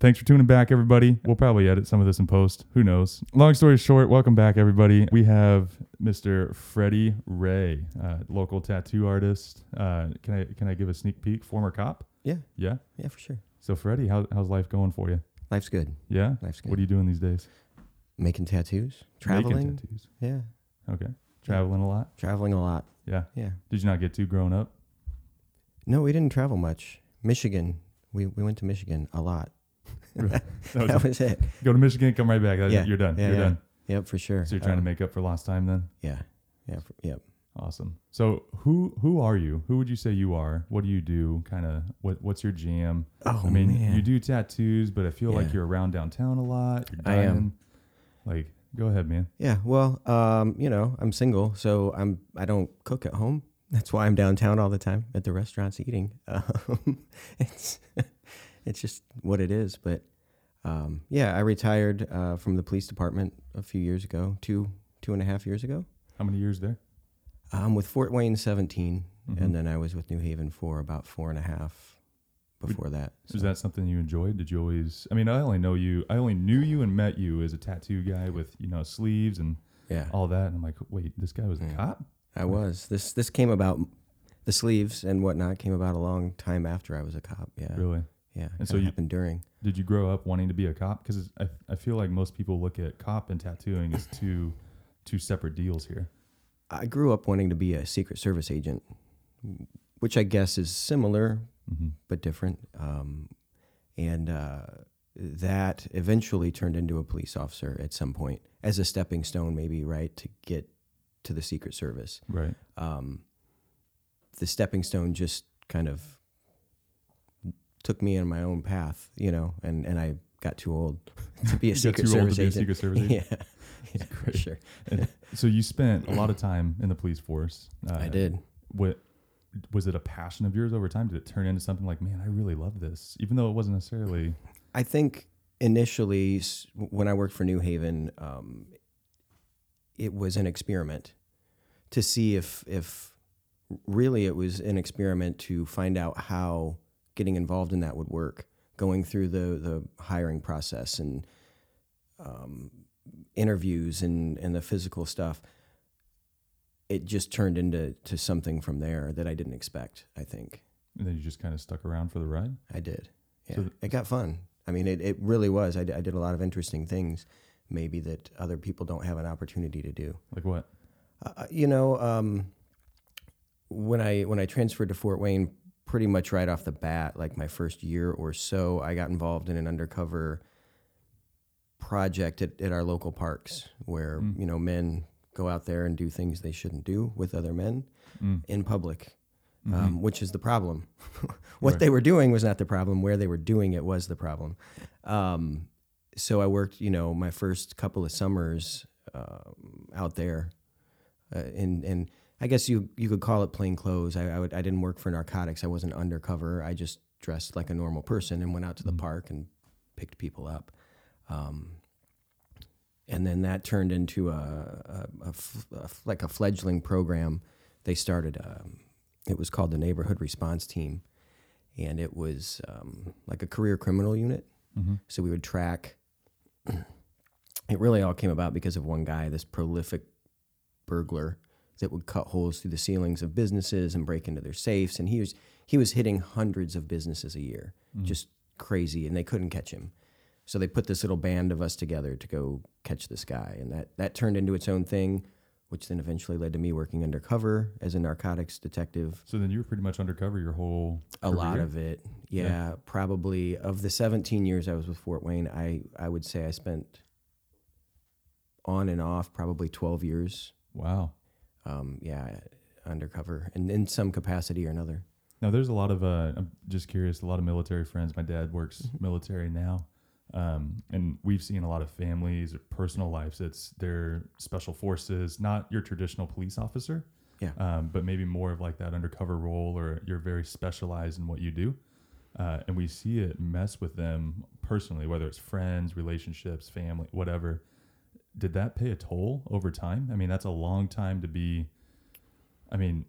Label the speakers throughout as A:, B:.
A: Thanks for tuning back, everybody. We'll probably edit some of this in post. Who knows? Long story short, welcome back, everybody. We have Mr. Freddie Ray, uh, local tattoo artist. Uh, can I can I give a sneak peek? Former cop.
B: Yeah.
A: Yeah.
B: Yeah, for sure.
A: So, Freddie, how, how's life going for you?
B: Life's good.
A: Yeah.
B: Life's good.
A: What are you doing these days?
B: Making tattoos, Traveling.
A: Making tattoos.
B: Yeah,
A: Okay. Traveling a lot.
B: traveling a lot.
A: Yeah.
B: Yeah.
A: Did you not get too grown up?
B: No, we didn't travel much. Michigan. We we went to Michigan a lot.
A: That was
B: that was it.
A: Go to Michigan, come right back.
B: Yeah.
A: You're done.
B: Yeah,
A: you're
B: yeah.
A: done.
B: Yep, for sure.
A: So you're trying to
B: Um,
A: make up for lost time then?
B: Yeah. Yeah. For, yep.
A: Awesome. So who who are you? Who would you say you are? What do you do? Kind of what what's your jam?
B: Oh
A: I mean,
B: man.
A: you do tattoos, but I feel like you're around downtown a lot. You're
B: I am.
A: Like, go ahead, man.
B: Yeah. Well, um, you know, I'm single, so I'm I don't cook at home. That's why I'm downtown all the time at the restaurants eating. Um, it's it's just what it is. But um, yeah, I retired uh, from the police department a few years ago, two two and a half years ago.
A: How many years there?
B: I'm um, with Fort Wayne 17,
A: Mhm.
B: and then I was with New Haven for about four and a half before that. So-
A: that something you enjoyed? Did you always? I mean, I only know you. I only knew you and met you as a tattoo guy with you know sleeves and
B: yeah,
A: all that. And I'm like, wait, this guy was a
B: Yeah.
A: cop.
B: I was. This this came about. The sleeves and whatnot came about a long time after I was a cop. Yeah,
A: Really?
B: Yeah.
A: And so you-
B: happened during.
A: Did you grow up wanting to be a cop? Because I, I feel like most people look at cop and tattooing as two two separate deals here.
B: I grew up wanting to be a Secret Service agent, which I guess is similar
A: hmm
B: but different. Um, and uh, that eventually turned into a police officer at some point as a stepping stone, maybe right to get to the Secret Service.
A: Right.
B: Um, the stepping stone just kind of took me on my own path, you know, and, and I got too old to be a Secret
A: to
B: Service
A: be a
B: agent.
A: Secret Service agent?
B: yeah, yeah for sure.
A: So you spent a lot of time in the police force. Uh,
B: I did.
A: What was it a passion of yours over time? Did it turn into something like, man, I really love this, even though it wasn't necessarily.
B: I think initially, when I worked for New Haven, um, it was an experiment to see if if really it was an experiment to find out how getting involved in that would work, going through the the hiring process and um, interviews and and the physical stuff. It just turned into to something from there that I didn't expect. I think.
A: And then you just kind of stuck around for the ride.
B: I did. Yeah,
A: So th-
B: it got fun. I mean, it, it really was. I, d- I did a lot of interesting things, maybe that other people don't have an opportunity to do.
A: Like what?
B: Uh, you know, um, when I when I transferred to Fort Wayne, pretty much right off the bat, like my first year or so, I got involved in an undercover project at, at our local parks, where
A: Mm.
B: you know men go out there and do things they shouldn't do with other men
A: Mm.
B: in public
A: Mhm.
B: um, which is the problem. what
A: Right.
B: they were doing was not the problem. Where they were doing it was the problem. Um, so I worked, you know, my first couple of summers um out there, uh, and and I guess you you could call it plain clothes. I I, would, I didn't work for narcotics. I wasn't undercover. I just dressed like a normal person and went out to the
A: Mhm.
B: park and picked people up. Um, and then that turned into a, a, a f- a f- like a fledgling program. They started. Um, it was called the Neighborhood Response Team, and it was um, like a career criminal unit.
A: Mhm.
B: So we would track. It really all came about because of one guy, this prolific burglar that would cut holes through the ceilings of businesses and break into their safes, and he was he was hitting hundreds of businesses a year,
A: Mhm.
B: just crazy, and they couldn't catch him. So they put this little band of us together to go catch this guy, and that that turned into its own thing, which then eventually led to me working undercover as a narcotics detective.
A: So then you were pretty much undercover your whole.
B: A lot of it, yeah,
A: Yeah.
B: Probably of the 17 years I was with Fort Wayne, I I would say I spent on and off probably 12 years.
A: Wow.
B: Um, yeah, undercover, and in some capacity or another.
A: Now there's a lot of. Uh, I'm just curious. A lot of military friends. My dad works
B: Mhm.
A: military now, um, and we've seen a lot of families or personal lives. It's their special forces, not your traditional police officer.
B: Yeah.
A: Um, but maybe more of like that undercover role, or you're very specialized in what you do. Uh, and we see it mess with them personally, whether it's friends, relationships, family, whatever. Did that pay a toll over time? I mean, that's a long time to be. I mean,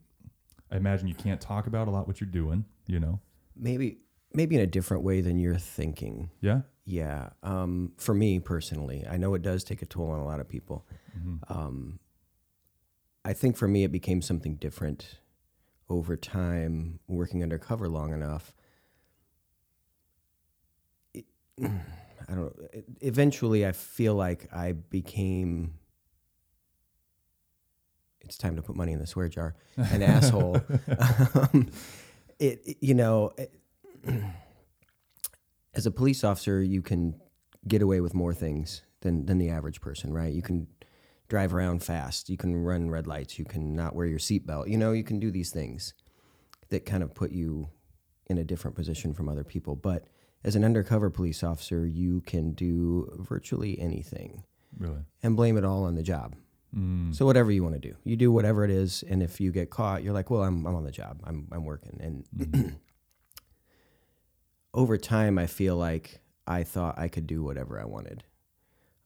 A: I imagine you can't talk about a lot what you're doing, you know?
B: Maybe maybe in a different way than you're thinking.
A: Yeah.
B: Yeah. Um, for me personally, I know it does take a toll on a lot of people.
A: Mhm.
B: Um, I think for me, it became something different over time, working undercover long enough. It, I don't know. Eventually, I feel like I became. It's time to put money in the swear jar. An asshole. um, it, it- you know, it- as a police officer, you can get away with more things than than the average person, right? You can drive around fast, you can run red lights, you can not wear your seatbelt. You know, you can do these things that kind of put you in a different position from other people. But as an undercover police officer, you can do virtually anything
A: Really?
B: and blame it all on the job.
A: Mm.
B: So whatever you want to do, you do whatever it is, and if you get caught, you're like, well, I'm I'm on the job, I'm I'm working, and
A: Mhm.
B: over time, I feel like I thought I could do whatever I wanted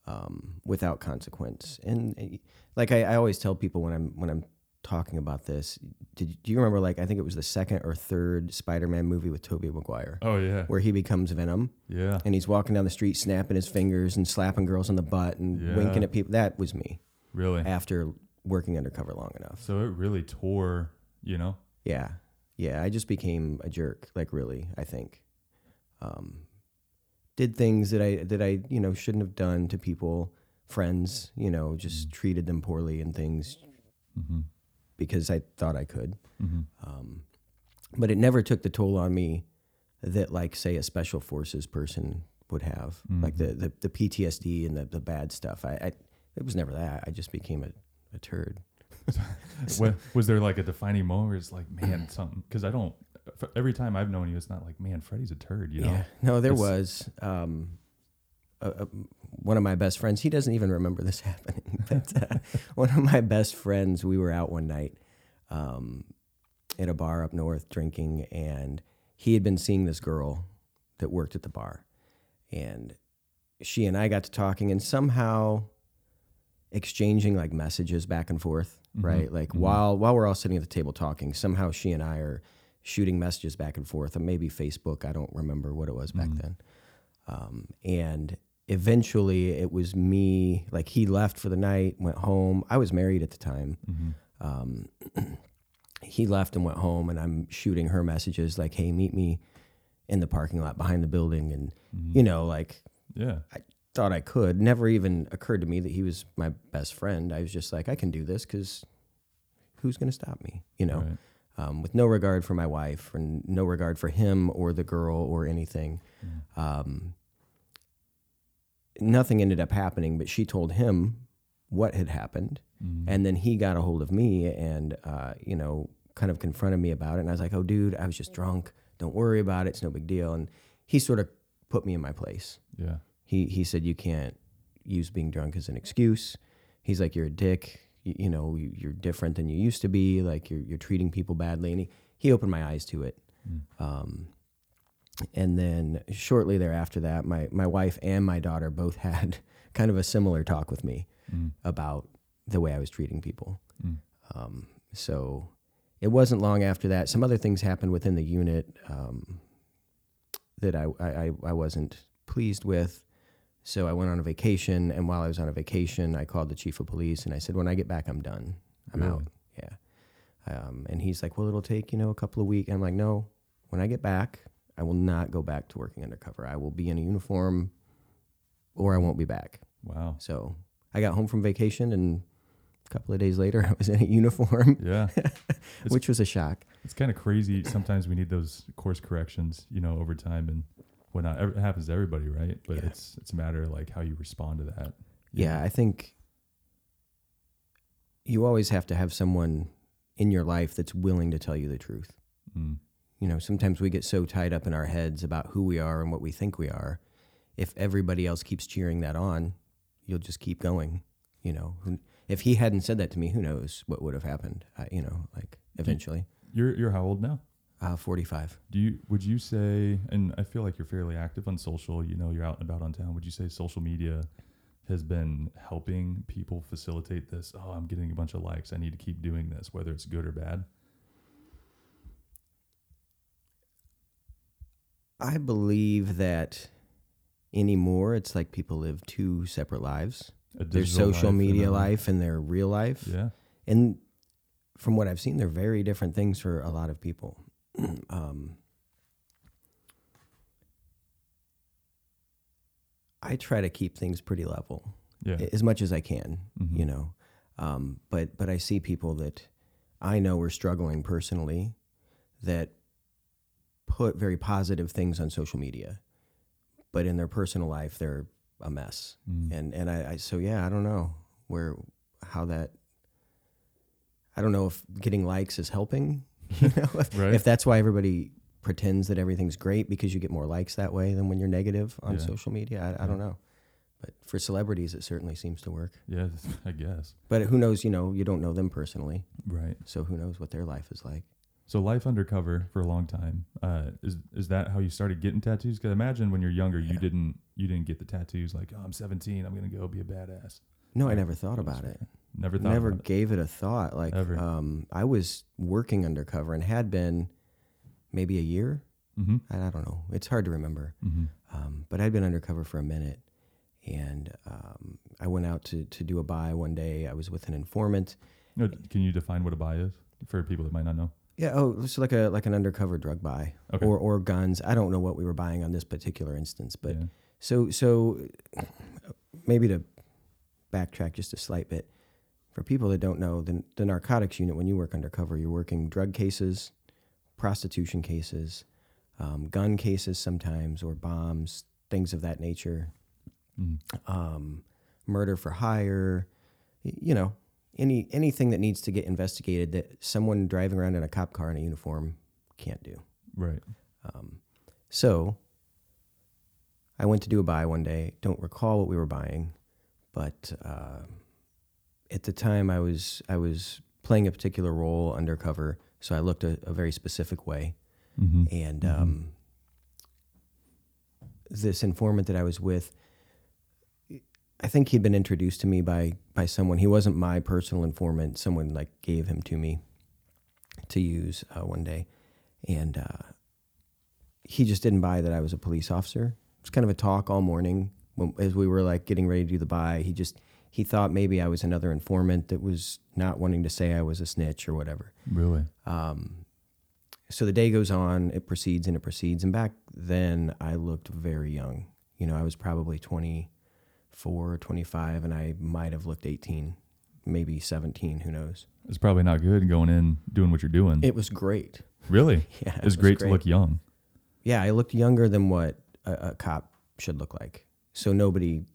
B: um, without consequence. And uh, like I, I always tell people when I'm when I'm talking about this, did do you remember like I think it was the second or third Spider-Man movie with Tobey Maguire
A: oh yeah.
B: where he becomes Venom
A: Yeah.
B: and he's walking down the street snapping his fingers and slapping girls on the butt and
A: Yeah.
B: winking at people. That was me
A: Really.
B: after working undercover long enough.
A: So it really tore. You know.
B: Yeah. Yeah. I just became a jerk, like really, I think. Um, did things that I that I, you know, shouldn't have done to people, friends, you know, just treated them poorly and things
A: Mm-hmm.
B: Because I thought I could.
A: Mm-hmm.
B: Um, but it never took the toll on me that like say a special forces person would have. Like the, the, the PTSD and the, the bad stuff. I, I it was never that. I just became a, a turd.
A: Wa- was there like a defining moment where it's like, man, something? Because I don't. Every time I've known you, it's not like, man, Freddie's a turd. You know.
B: Yeah. No, there
A: It's-
B: was um, a, a, one of my best friends. He doesn't even remember this happening, but uh, one of my best friends. We were out one night um, at a bar up north drinking, and he had been seeing this girl that worked at the bar, and she and I got to talking, and somehow exchanging like messages back and forth,
A: Mhm.
B: right? Like
A: Mhm.
B: while while we're all sitting at the table talking, somehow she and I are shooting messages back and forth, or maybe Facebook. I don't remember what it was back
A: Mhm.
B: then. Um, and eventually, it was me. Like he left for the night, went home. I was married at the time.
A: Mm-hmm.
B: Um, he left and went home, and I'm shooting her messages like, "Hey, meet me in the parking lot behind the building," and
A: Mm-hmm.
B: you know, like
A: Yeah.
B: I thought I could. Never even occurred to me that he was my best friend. I was just like, I can do this because who's going to stop me? You know,
A: Right.
B: um, with no regard for my wife and no regard for him or the girl or anything. Um, nothing ended up happening, but she told him what had happened.
A: Mhm.
B: And then he got a hold of me and, uh, you know, kind of confronted me about it. And I was like, oh, dude, I was just drunk. Don't worry about it. It's no big deal. And he sort of put me in my place
A: yeah.
B: he he said you can't use being drunk as an excuse. He's like you're a dick. You, you know you, you're different than you used to be. Like you're you're treating people badly. And he, he opened my eyes to it.
A: Mm.
B: Um, and then shortly thereafter that, my my wife and my daughter both had kind of a similar talk with me
A: Mm.
B: about the way I was treating people.
A: Mm.
B: Um, so it wasn't long after that. Some other things happened within the unit um, that I, I, I wasn't pleased with. So I went on a vacation, and while I was on a vacation, I called the chief of police and I said, "When I get back, I'm done. I'm
A: Really?
B: out." Yeah. Um, and he's like, "Well, it'll take you know a couple of weeks." I'm like, "No. When I get back, I will not go back to working undercover. I will be in a uniform, or I won't be back."
A: Wow.
B: So I got home from vacation, and a couple of days later, I was in a uniform,
A: Yeah.
B: which was a shock.
A: It's kind of crazy. Sometimes we need those course corrections, you know, over time and whatnot. It happens to everybody, right? But
B: Yeah.
A: it's it's a matter of like how you respond to that.
B: Yeah, I think you always have to have someone in your life that's willing to tell you the truth.
A: Mm.
B: You know, sometimes we get so tied up in our heads about who we are and what we think we are. If everybody else keeps cheering that on, you'll just keep going. You know, if he hadn't said that to me, who knows what would have happened? I, you know, like eventually.
A: You're you're how old now?
B: Uh, 45.
A: Do you would you say and I feel like you're fairly active on social, you know, you're out and about on town. Would you say social media has been helping people facilitate this? Oh, I'm getting a bunch of likes. I need to keep doing this, whether it's good or bad.
B: I believe that anymore. It's like people live two separate lives. Their social
A: life
B: media
A: a-
B: life and their real life.
A: Yeah.
B: And from what I've seen, they're very different things for a lot of people. um, I try to keep things pretty level
A: Yeah.
B: as much as I can,
A: Mhm.
B: you know. Um, but but I see people that I know are struggling personally that put very positive things on social media, but in their personal life they're a mess.
A: Mm.
B: And and I, I so yeah, I don't know where how that. I don't know if getting likes is helping. You know, if,
A: Right.
B: if that's why everybody pretends that everything's great because you get more likes that way than when you're negative on
A: Yeah.
B: social media. I, I don't know, but for celebrities, it certainly seems to work.
A: Yeah, I guess.
B: But who knows? You know, you don't know them personally,
A: Right.
B: so who knows what their life is like?
A: So life undercover for a long time. Uh, is is that how you started getting tattoos? Because imagine when you're younger, you didn't you didn't get the tattoos. Like, oh, I'm 17, I'm gonna go be a badass.
B: No, I never thought about it.
A: Never thought.
B: Never
A: about it.
B: gave it a thought. Like, um, I was working undercover and had been maybe a year.
A: Mm-hmm.
B: I, I don't know. It's hard to remember.
A: Mm-hmm.
B: Um, but I'd been undercover for a minute, and um, I went out to to do a buy one day. I was with an informant.
A: No, can you define what a buy is for people that might not know?
B: Yeah. Oh, it's like a like an undercover drug buy
A: Okay.
B: or or guns. I don't know what we were buying on this particular instance, but
A: yeah.
B: so so maybe to backtrack just a slight bit for people that don't know the the narcotics unit when you work undercover, you're working drug cases, prostitution cases, um, gun cases sometimes, or bombs, things of that nature.
A: Mm.
B: um, murder for hire, you know, any anything that needs to get investigated that someone driving around in a cop car in a uniform can't do.
A: Right.
B: Um, so I went to do a buy one day. Don't recall what we were buying, but uh, at the time I was I was playing a particular role undercover, so I looked a, a very specific way
A: Mm-hmm.
B: and
A: Mhm.
B: um, this informant that I was with, I think he'd been introduced to me by by someone. He wasn't my personal informant. Someone like gave him to me to use uh, one day, and uh, he just didn't buy that I was a police officer. It was kind of a talk all morning when, as we were like getting ready to do the buy. He just he thought maybe I was another informant that was not wanting to say I was a snitch or whatever.
A: Really.
B: Um, so the day goes on, it proceeds and it proceeds. And back then, I looked very young. You know, I was probably 24, 25, and I might have looked 18, maybe 17, who knows.
A: It's probably not good going in doing what you're doing.
B: It was great.
A: really.
B: Yeah. it
A: It's
B: was
A: great, to look young.
B: Yeah, I looked younger than what a, a cop should look like. So nobody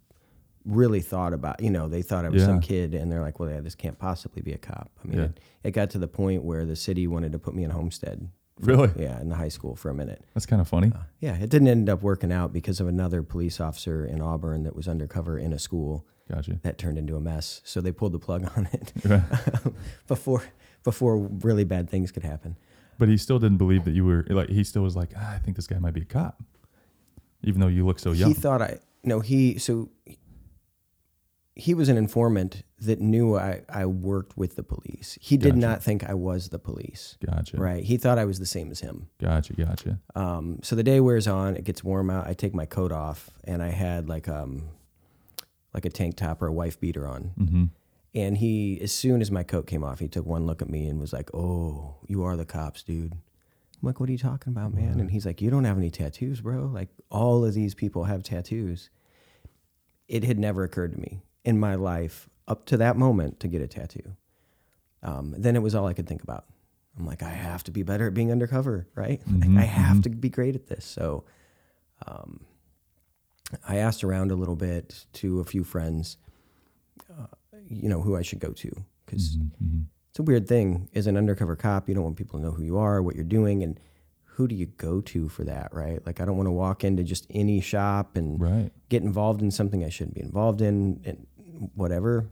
B: really thought about, you know, they thought I was some kid and they're like, well, yeah, this can't possibly be a cop. I mean,
A: Yeah.
B: it, it got to the point where the city wanted to put me in Homestead.
A: Really?
B: Yeah, in the high school for a minute.
A: That's kind of funny.
B: Uh, yeah, it didn't end up working out because of another police officer in Auburn that was undercover in a school
A: Gotcha.
B: that turned into a mess. So they pulled the plug on it
A: Right.
B: before before really bad things could happen.
A: But he still didn't believe that you were like. He still was like, ah, I think this guy might be a cop, even though you look so young.
B: He thought I no he so he was an informant that knew I, I worked with the police. He did
A: Gotcha.
B: not think I was the police.
A: gotcha.
B: Right. He thought I was the same as him.
A: Gotcha. Gotcha.
B: Um, so the day wears on, it gets warm out. I take my coat off, and I had like um, like a tank top or a wife beater on.
A: Mm-hmm.
B: And he, as soon as my coat came off, he took one look at me and was like, "Oh, you are the cops, dude." I'm like, "What are you talking about, man?" And he's like, "You don't have any tattoos, bro. Like all of these people have tattoos." It had never occurred to me in my life up to that moment to get a tattoo. Um, then it was all I could think about. I'm like, I have to be better at being undercover, right? Like,
A: Mhm,
B: I have
A: mhm.
B: to be great at this. So, um, I asked around a little bit to a few friends, uh, you know, who I should go to because
A: Mm-hmm.
B: it's a weird thing. As an undercover cop, you don't want people to know who you are, what you're doing, and who do you go to for that, right? Like, I don't want to walk into just any shop and
A: Right.
B: get involved in something I shouldn't be involved in, and whatever.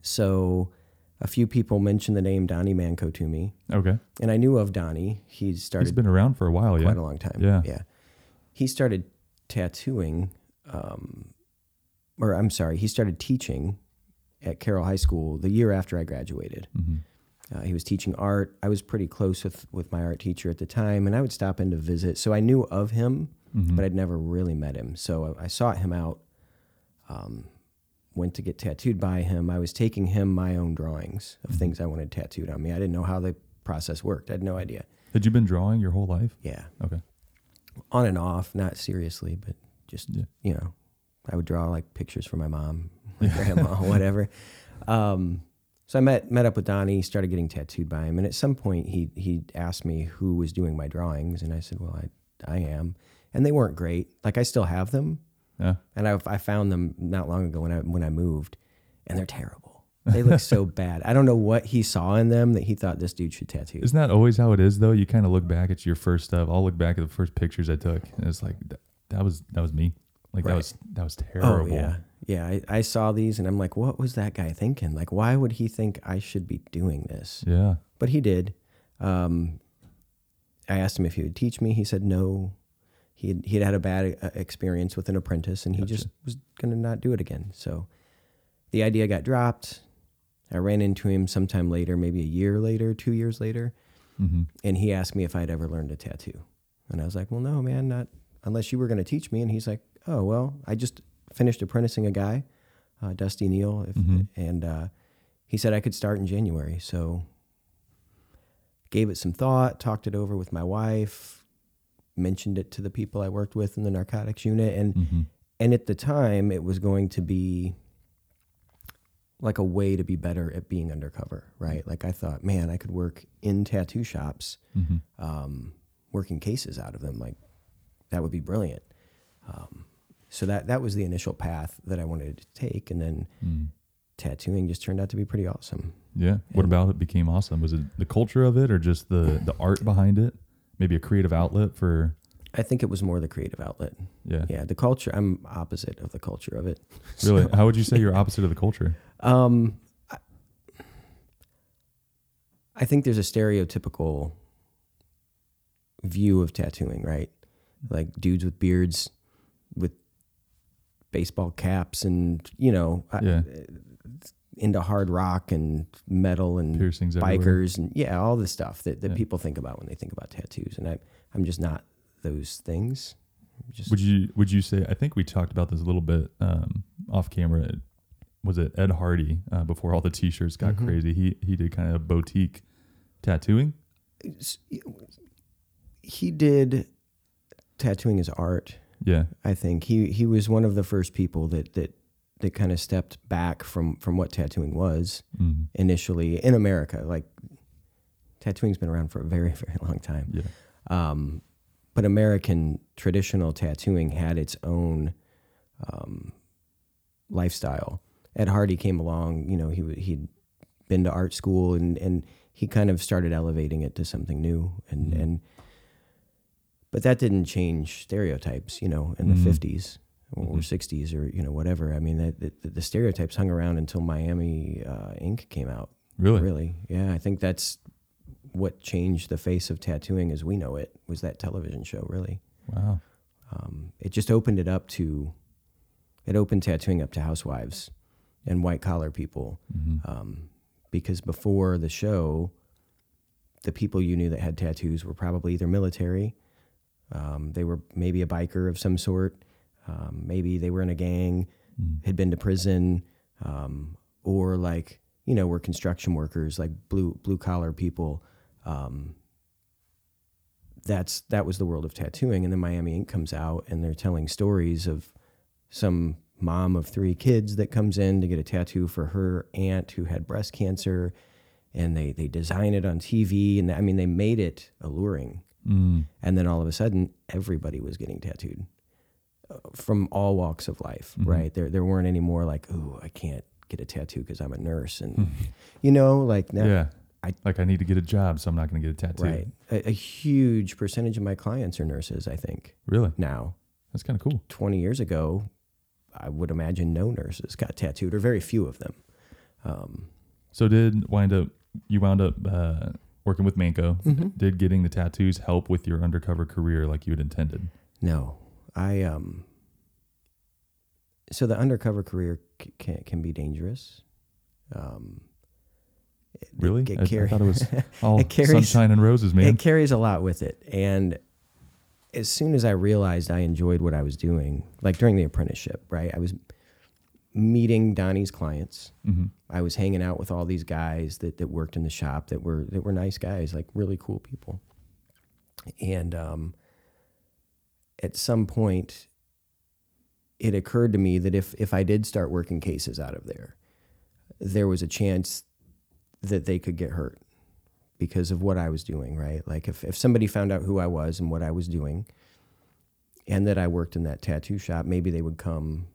B: So, a few people mentioned the name Donnie Manco to me,
A: Okay.
B: and I knew of Donnie. He started
A: He's been around for a while.
B: quite
A: Yeah.
B: Quite a long time.
A: Yeah.
B: yeah. He started tattooing, um, or I'm sorry, he started teaching at Carroll High School the year after I graduated.
A: Mm-hmm.
B: Uh, he was teaching art. I was pretty close with with my art teacher at the time, and I would stop in to visit. So I knew of him,
A: Mhm.
B: but I'd never really met him. So I, I sought him out. Um, went to get tattooed by him. I was taking him my own drawings of things I wanted tattooed on me. I didn't know how the process worked. I had no idea.
A: Had you been drawing your whole life?
B: Yeah,
A: Okay.
B: on and off, not seriously, but just
A: Yeah.
B: you know, I would draw like pictures for my mom, my grandma, whatever. Um, so I met met up with Donnie, started getting tattooed by him, and at some point he he asked me who was doing my drawings, and I said, "Well, I I am," and they weren't great. Like I still have them,
A: Yeah.
B: and I I found them not long ago when I when I moved, and they're terrible. They look so bad. I don't know what he saw in them that he thought this dude should tattoo.
A: Isn't that always how it is though? You kind of look back at your first stuff. I'll look back at the first pictures I took, and it's like that, that was that was me. Like that was that was terrible.
B: Oh yeah, yeah. I, I saw these and I'm like, what was that guy thinking? Like, why would he think I should be doing this?
A: Yeah.
B: But he did. Um, I asked him if he would teach me. He said no. He had, he had had a bad uh, experience with an apprentice and he
A: Gotcha.
B: just was going to not do it again. So the idea got dropped. I ran into him sometime later, maybe a year later, two years later,
A: hmm
B: and he asked me if I'd ever learned a tattoo. And I was like, well, no, man, not unless you were going to teach me. And he's like, oh, well, I just finished apprenticing a guy, uh, Dusty Neal, if,
A: Mhm.
B: and uh, he said I could start in January. So gave it some thought, talked it over with my wife, mentioned it to the people I worked with in the narcotics unit, and
A: hmm
B: and at the time it was going to be like a way to be better at being undercover, right? Like I thought, man, I could work in tattoo shops
A: hmm
B: um, working cases out of them. Like that would be brilliant. Um, so that that was the initial path that I wanted to take, and then
A: mm
B: tattooing just turned out to be pretty awesome.
A: Yeah. What about it became awesome? Was it the culture of it, or just the the art behind it? Maybe a creative outlet for
B: I think it was more the creative outlet.
A: yeah.
B: Yeah, the culture. I'm opposite of the culture of it.
A: Really?
B: So,
A: How would you say you're opposite of the culture?
B: um, I, I think there's a stereotypical view of tattooing, right? Like dudes with beards, with baseball caps, and you know, I-
A: Yeah.
B: Into hard rock and metal and
A: Piercings everywhere.
B: bikers and yeah, all the stuff that, that
A: Yeah.
B: people think about when they think about tattoos. And I, I'm just not those things. Just
A: Would you would you say? I think we talked about this a little bit um, off camera. Was it Ed Hardy uh, before all the T-shirts got
B: Mhm.
A: crazy? He he did kind of boutique tattooing.
B: He did tattooing as art.
A: Yeah.
B: I think he he was one of the first people that that that kind of stepped back from from what tattooing was
A: hmm
B: initially in America. Like tattooing's been around for a very very long time.
A: Yeah.
B: Um, but American traditional tattooing had its own um, lifestyle. Ed Hardy came along. You know, he he'd been to art school and and he kind of started elevating it to something new. And
A: Mhm.
B: and but that didn't change stereotypes. You know, in
A: Mhm.
B: the fifties or
A: Mhm.
B: sixties or you know whatever. I mean, that, that, the stereotypes hung around until Miami uh, Ink came out.
A: Really?
B: Really, yeah. I think that's what changed the face of tattooing as we know it was that television show. Really,
A: Wow.
B: um, it just opened it up to, it opened tattooing up to housewives and white collar people.
A: hmm
B: Um, because before the show, the people you knew that had tattoos were probably either military, um, they were maybe a biker of some sort, um, maybe they were in a gang,
A: mm.
B: had been to prison, um, or like you know were construction workers, like blue blue collar people. Um, that's that was the world of tattooing, and then Miami Ink comes out, and they're telling stories of some mom of three kids that comes in to get a tattoo for her aunt who had breast cancer, and they they design it on TV, and I mean they made it alluring,
A: Mm.
B: and then all of a sudden everybody was getting tattooed from all walks of life
A: Mhm.
B: right there there weren't any more like oh i can't get a tattoo because i'm a nurse and you know like now,
A: yeah.
B: I-
A: like I need to get a job, so I'm not going to get a tattoo.
B: right a, a huge percentage of my clients are nurses i think
A: Really?
B: now
A: That's kind of cool.
B: 20 years ago i would imagine no nurses got tattooed or very few of them um,
A: So did wind up you wound up uh, working with Manco? Did getting the tattoos help with your undercover career like you had intended?
B: no i um so the undercover career c- can, can be dangerous um it-
A: Really?
B: it
A: I, I
B: carry-
A: thought it was all
B: It carries-
A: sunshine and roses, man.
B: It carries a lot with it, and as soon as I realized I enjoyed what I was doing, like during the apprenticeship, right? I was meeting Donnie's clients.
A: Mm-hmm.
B: I was hanging out with all these guys that, that worked in the shop that were that were nice guys, like really cool people. And um, at some point, it occurred to me that if if I did start working cases out of there, there was a chance that they could get hurt because of what I was doing, right? Like if, if somebody found out who I was and what I was doing and that I worked in that tattoo shop, maybe they would come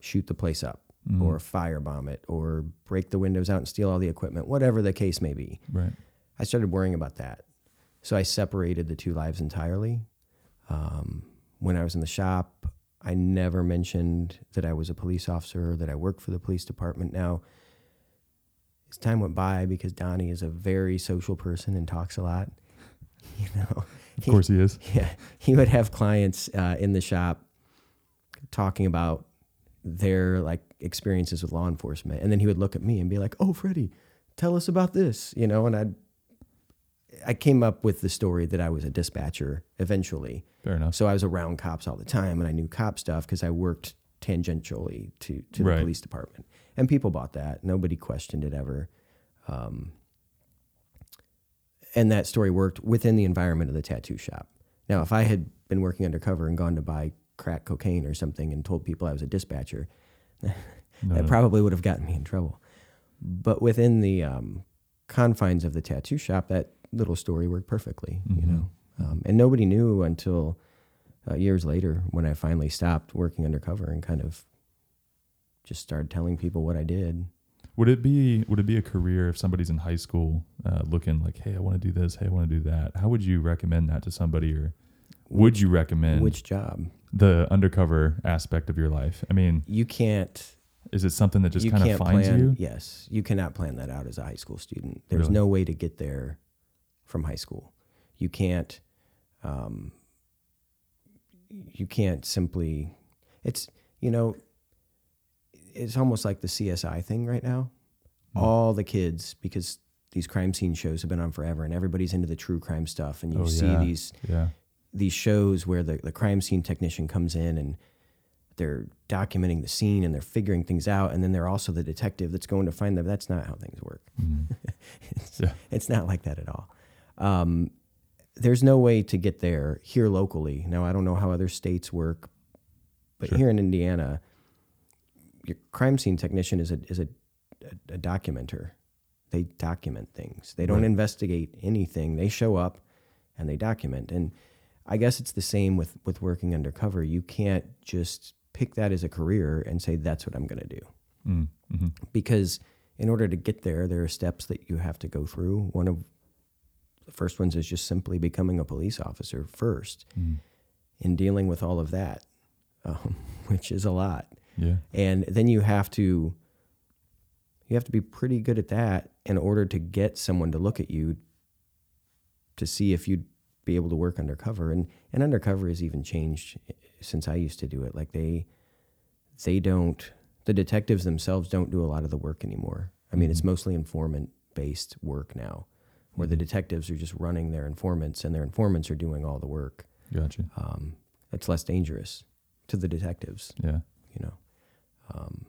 B: shoot the place up
A: Mhm.
B: or firebomb it or break the windows out and steal all the equipment, whatever the case may be.
A: Right.
B: I started worrying about that. So I separated the two lives entirely. Um, when I was in the shop, I never mentioned that I was a police officer, or that I worked for the police department. Now, as time went by, because Donnie is a very social person and talks a lot, you know,
A: Of course he is.
B: yeah, he would have clients uh, in the shop talking about their like experiences with law enforcement, and then he would look at me and be like, "Oh, Freddie, tell us about this," you know, and I, I came up with the story that I was a dispatcher eventually,
A: Fair enough.
B: so I was around cops all the time, and I knew cop stuff because I worked tangentially to to the
A: Right.
B: police department, and people bought that. Nobody questioned it ever. Um, and that story worked within the environment of the tattoo shop. Now, if I had been working undercover and gone to buy crack cocaine or something and told people I was a dispatcher,
A: No,
B: that
A: no.
B: probably would have gotten me in trouble. But within the um, confines of the tattoo shop, that little story worked perfectly, you
A: Mhm.
B: know. Um, and nobody knew until uh, years later when I finally stopped working undercover and kind of just started telling people what I did.
A: Would it be would it be a career if somebody's in high school uh, looking like, hey, I want to do this, hey, I want to do that? How would you recommend that to somebody, or would you recommend
B: Which job?
A: the undercover aspect of your life? I mean,
B: You can't
A: is it something that just kind of finds
B: plan,
A: you?
B: Yes, you cannot plan that out as a high school student. There's
A: Really?
B: no way to get there from high school. You can't. Um, you can't simply. It's you know. It's almost like the CSI thing right now.
A: Hmm.
B: All the kids because these crime scene shows have been on forever, and everybody's into the true crime stuff, and you
A: Oh,
B: see
A: yeah.
B: these
A: Yeah.
B: these shows where the, the crime scene technician comes in and they're documenting the scene and they're figuring things out and then they're also the detective that's going to find them that's not how things work
A: Mhm.
B: it's,
A: Yeah.
B: it's not like that at all um, there's no way to get there here locally. Now i don't know how other states work but
A: Sure.
B: here in indiana your crime scene technician is a, is a, a, a documenter. They document things. They don't
A: Right.
B: investigate anything. They show up and they document. And i guess it's the same with with working undercover. You can't just pick that as a career and say that's what i'm going to do.
A: Mm, mhm.
B: because in order to get there there are steps that you have to go through. One of the first ones is just simply becoming a police officer first
A: Mm.
B: and dealing with all of that um, which is a lot.
A: Yeah.
B: and then you have to you have to be pretty good at that in order to get someone to look at you to see if you'd be able to work undercover. And and undercover has even changed since I used to do it. Like they they don't the detectives themselves don't do a lot of the work anymore. I mean it's mostly informant based work now where the detectives are just running their informants and their informants are doing all the work
A: Gotcha.
B: um, it's less dangerous to the detectives
A: Yeah.
B: you know um,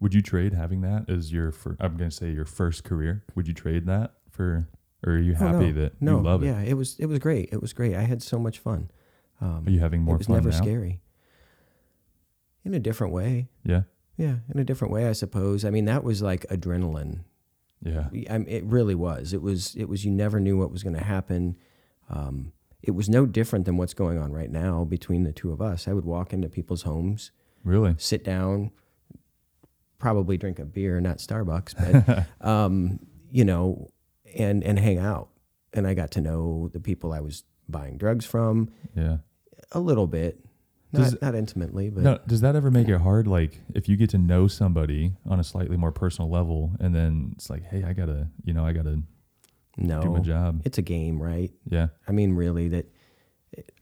A: Would you trade having that as your fir- I'm going to say your first career? Would you trade that for or are you
B: Oh,
A: happy
B: no.
A: that
B: no
A: you love it?
B: yeah it was it was great it was great i had so much fun um,
A: Are you having more
B: it was never
A: now?
B: scary in a different way
A: Yeah.
B: yeah in a different way i suppose i mean that was like adrenaline
A: Yeah.
B: I mean, it really was it was it was you never knew what was going to happen um, it was no different than what's going on right now between the two of us i would walk into people's homes
A: Really?
B: sit down probably drink a beer not starbucks but um, you know, and and hang out. And I got to know the people I was buying drugs from
A: Yeah.
B: a little bit,
A: Does-
B: not not intimately, but
A: No, does that ever make it hard? Like if you get to know somebody on a slightly more personal level, and then it's like, hey, I gotta, you know, I gotta no, do my job.
B: it's a game, right?
A: Yeah.
B: I mean, really, that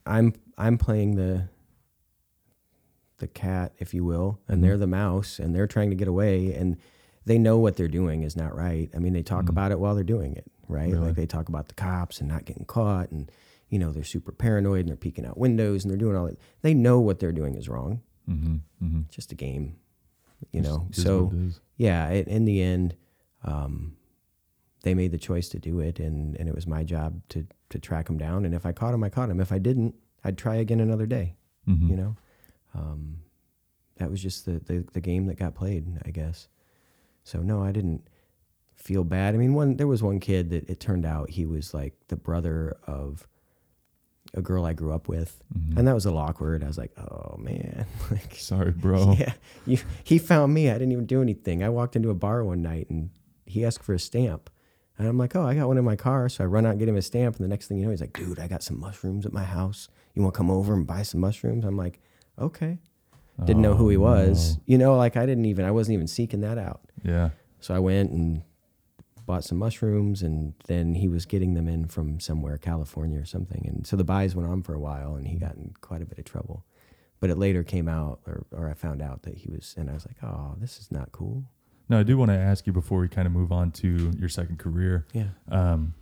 B: I'm I'm playing the the cat, if you will, and
A: Mhm.
B: they're the mouse, and they're trying to get away, and they know what they're doing is not right. I mean, they talk
A: Mhm.
B: about it while they're doing it, right?
A: Really?
B: Like they talk about the cops and not getting caught, and you know they're super paranoid and they're peeking out windows and they're doing all that. They know what they're doing is wrong.
A: Mm-hmm. Mm-hmm.
B: It's just a game, you know. So
A: what it is.
B: yeah, it, in the end, um, they made the choice to do it, and, and it was my job to to track them down. And if I caught him, I caught him. If I didn't, I'd try again another day.
A: Mhm.
B: You know, um, that was just the, the the game that got played, I guess. So no, I didn't feel bad. I mean, one there was one kid that it turned out he was like the brother of a girl I grew up with,
A: Mhm.
B: and that was a little awkward. I was like, oh man, like
A: Sorry, bro.
B: yeah, you, he found me. I didn't even do anything. I walked into a bar one night and he asked for a stamp. And I'm like, oh, I got one in my car. So I run out and get him a stamp. And the next thing you know, he's like, dude, I got some mushrooms at my house. You want to come over and buy some mushrooms? I'm like, okay. Didn't know who he
A: Oh,
B: was.
A: no.
B: You know, like I didn't even, I wasn't even seeking that out.
A: Yeah.
B: So I went and bought some mushrooms. And then he was getting them in from somewhere, California or something. And so the buys went on for a while and he got in quite a bit of trouble. But it later came out, or, or I found out that he was, and I was like, oh, this is not cool.
A: No, I do want to ask you before we kind of move on to your second career.
B: Yeah.
A: Um,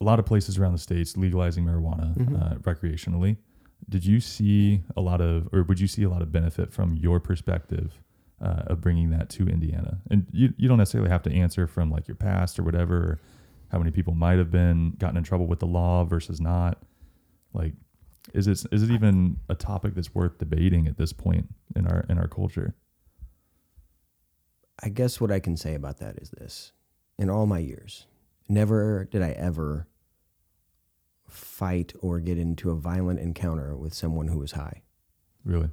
A: a lot of places around the states legalizing marijuana
B: Mhm.
A: uh, recreationally. Did you see a lot of, or would you see a lot of benefit from your perspective uh, of bringing that to Indiana? And you, you don't necessarily have to answer from like your past or whatever, or how many people might have been gotten in trouble with the law versus not. Like, is it is it even a topic that's worth debating at this point in our in our culture?
B: I guess what I can say about that is this. In all my years, never did I ever fight or get into a violent encounter with someone who was high.
A: Really?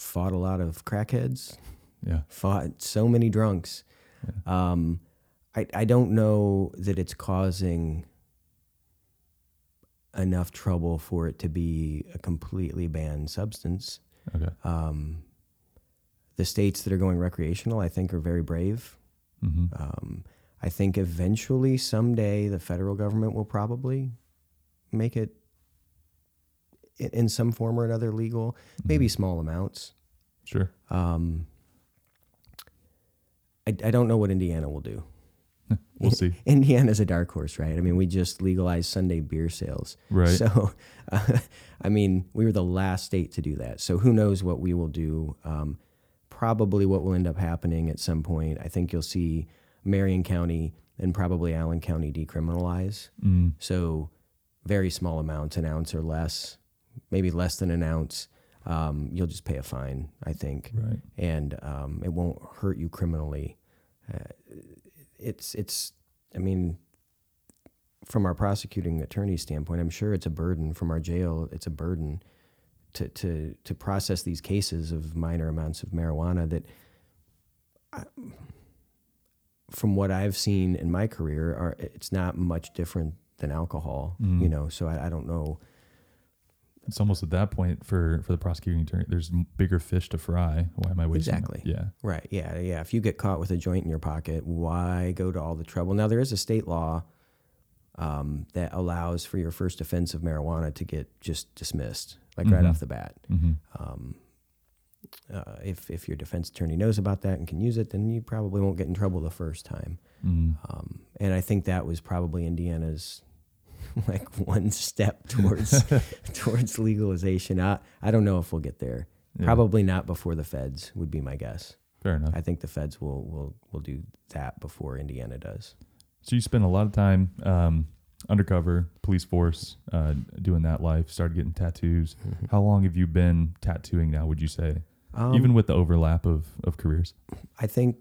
B: Fought a lot of crackheads,
A: Yeah.
B: fought so many drunks. Um, I, I don't know that it's causing enough trouble for it to be a completely banned substance.
A: Okay.
B: Um, the states that are going recreational, I think, are very brave.
A: hmm
B: Um, I think eventually, someday, the federal government will probably make it in, some form or another legal, maybe small amounts.
A: Sure.
B: Um, I, I don't know what Indiana will do.
A: We'll see.
B: Indiana's a dark horse, right? I mean, we just legalized Sunday beer sales.
A: Right.
B: So, uh, I mean, we were the last state to do that. So, who knows what we will do? Um, probably what will end up happening at some point. I think you'll see Marion County and probably Allen County decriminalize.
A: Mm.
B: So, very small amounts, an ounce or less, maybe less than an ounce. Um, you'll just pay a fine, I think
A: Right.
B: and um, it won't hurt you criminally. Uh, it's it's. I mean, from our prosecuting attorney standpoint, I'm sure it's a burden. From our jail, it's a burden to to to process these cases of minor amounts of marijuana that. I, from what I've seen in my career, are it's not much different than alcohol,
A: Mm.
B: you know. So I, I don't know.
A: It's almost at that point for for the prosecuting attorney. There's bigger fish to fry. Why am I wasting?
B: Exactly.
A: Yeah.
B: Right. Yeah. Yeah. If you get caught with a joint in your pocket, why go to all the trouble? Now, there is a state law um, that allows for your first offense of marijuana to get just dismissed, like right
A: Mhm.
B: off the bat.
A: hmm
B: Um, uh, if, if your defense attorney knows about that and can use it, then you probably won't get in trouble the first time.
A: hmm
B: Um, and I think that was probably Indiana's like one step towards towards legalization. I, I don't know if we'll get there.
A: Yeah.
B: Probably not before the feds would be my guess.
A: Fair enough.
B: I think the feds will will will do that before Indiana does.
A: So you spent a lot of time um, undercover, police force, uh, doing that life. Started getting tattoos. How long have you been tattooing now? Would you say,
B: Um,
A: even with the overlap of of careers?
B: I think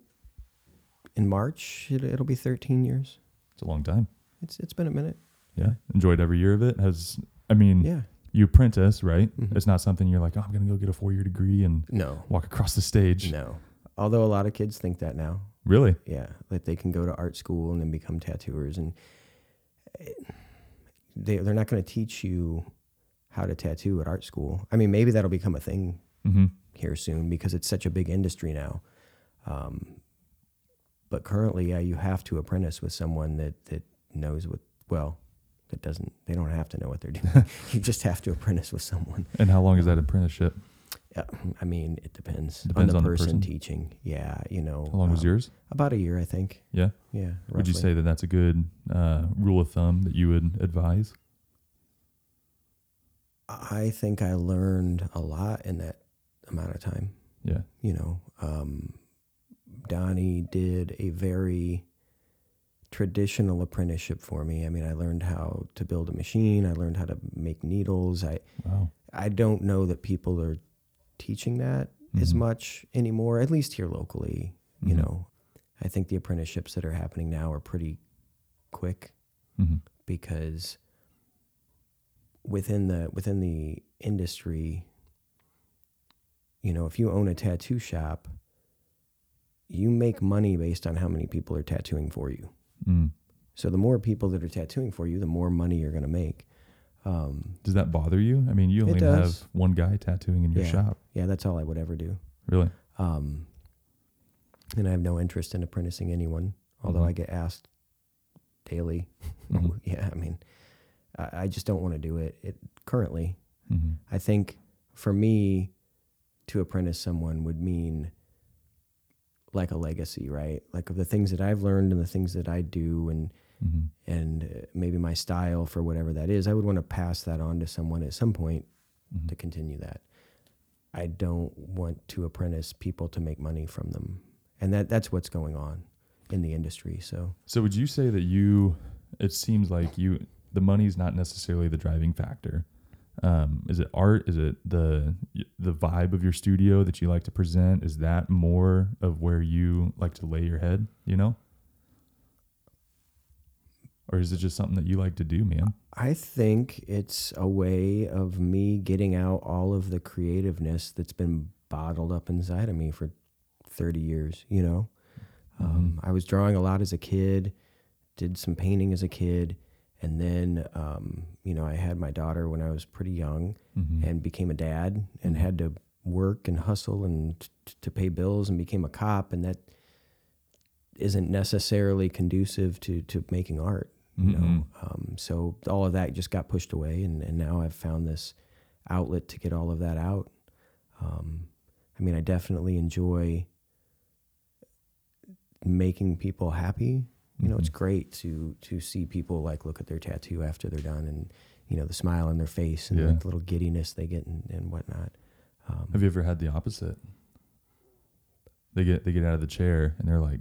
B: in March it, it'll be 13 years.
A: It's a long time.
B: It's it's been a minute.
A: Yeah. Enjoyed every year of it. Has I mean,
B: Yeah.
A: you apprentice, right?
B: Mhm.
A: It's not something you're like, oh, I'm gonna go get a four year degree and
B: No.
A: walk across the stage.
B: No. Although a lot of kids think that now.
A: Really?
B: Yeah, that they can go to art school and then become tattooers, and they they're not going to teach you how to tattoo at art school. I mean, maybe that'll become a thing
A: Mm-hmm.
B: here soon because it's such a big industry now. Um, but currently, yeah, you have to apprentice with someone that that knows what. Well, that doesn't. They don't have to know what they're doing. you just have to apprentice with someone.
A: And how long is that apprenticeship?
B: Yeah, I mean, it depends,
A: Depends
B: on
A: on
B: the
A: the
B: person,
A: person?
B: teaching. Yeah, you know.
A: How long was
B: um,
A: yours?
B: About a year, I think.
A: Yeah.
B: Yeah.
A: Would you say that that's a good uh, rule of thumb that you would advise?
B: I think I learned a lot in that amount of time.
A: Yeah.
B: You know, um, Donnie did a very traditional apprenticeship for me. I mean, I learned how to build a machine. I learned how to make needles. I
A: Wow.
B: I don't know that people are teaching that as
A: Mhm.
B: much anymore, at least here locally. You
A: Mhm.
B: know, I think the apprenticeships that are happening now are pretty quick
A: hmm
B: because within the within the industry, you know, if you own a tattoo shop, you make money based on how many people are tattooing for you.
A: Mm.
B: So the more people that are tattooing for you, the more money you're going to make. Um,
A: Does that bother you? I mean, you only have one guy tattooing in your
B: Yeah.
A: shop.
B: yeah, that's all I would ever do.
A: Really?
B: Um, and I have no interest in apprenticing anyone, although
A: Mhm.
B: I get asked daily.
A: Mhm.
B: yeah, I mean, I, I just don't want to do it, it currently.
A: hmm
B: I think for me to apprentice someone would mean like a legacy, right? Like of the things that I've learned and the things that I do and
A: hmm
B: and uh, maybe my style for whatever that is, I would want to pass that on to someone at some point
A: hmm
B: to continue that. I don't want to apprentice people to make money from them. And that that's what's going on in the industry. So
A: So would you say that you? It seems like you. The money's not necessarily the driving factor. Um, is it art? Is it the the vibe of your studio that you like to present? Is that more of where you like to lay your head? You know, or is it just something that you like to do, man?
B: I think it's a way of me getting out all of the creativeness that's been bottled up inside of me for 30 years, you know? Um, I was drawing a lot as a kid, did some painting as a kid, and then, um, you know, I had my daughter when I was pretty young
A: Mm-hmm.
B: and became a dad and had to work and hustle and t- to pay bills and became a cop. And that isn't necessarily conducive to, to making art you know.
A: Mhm.
B: Um, so all of that just got pushed away, and, and now I've found this outlet to get all of that out. Um, I mean, I definitely enjoy making people happy. You know, it's
A: Mhm.
B: great to to see people like look at their tattoo after they're done, and you know the smile on their face and
A: Yeah.
B: the little giddiness they get and, and whatnot. Um,
A: Have you ever had the opposite? They get they get out of the chair and they're like,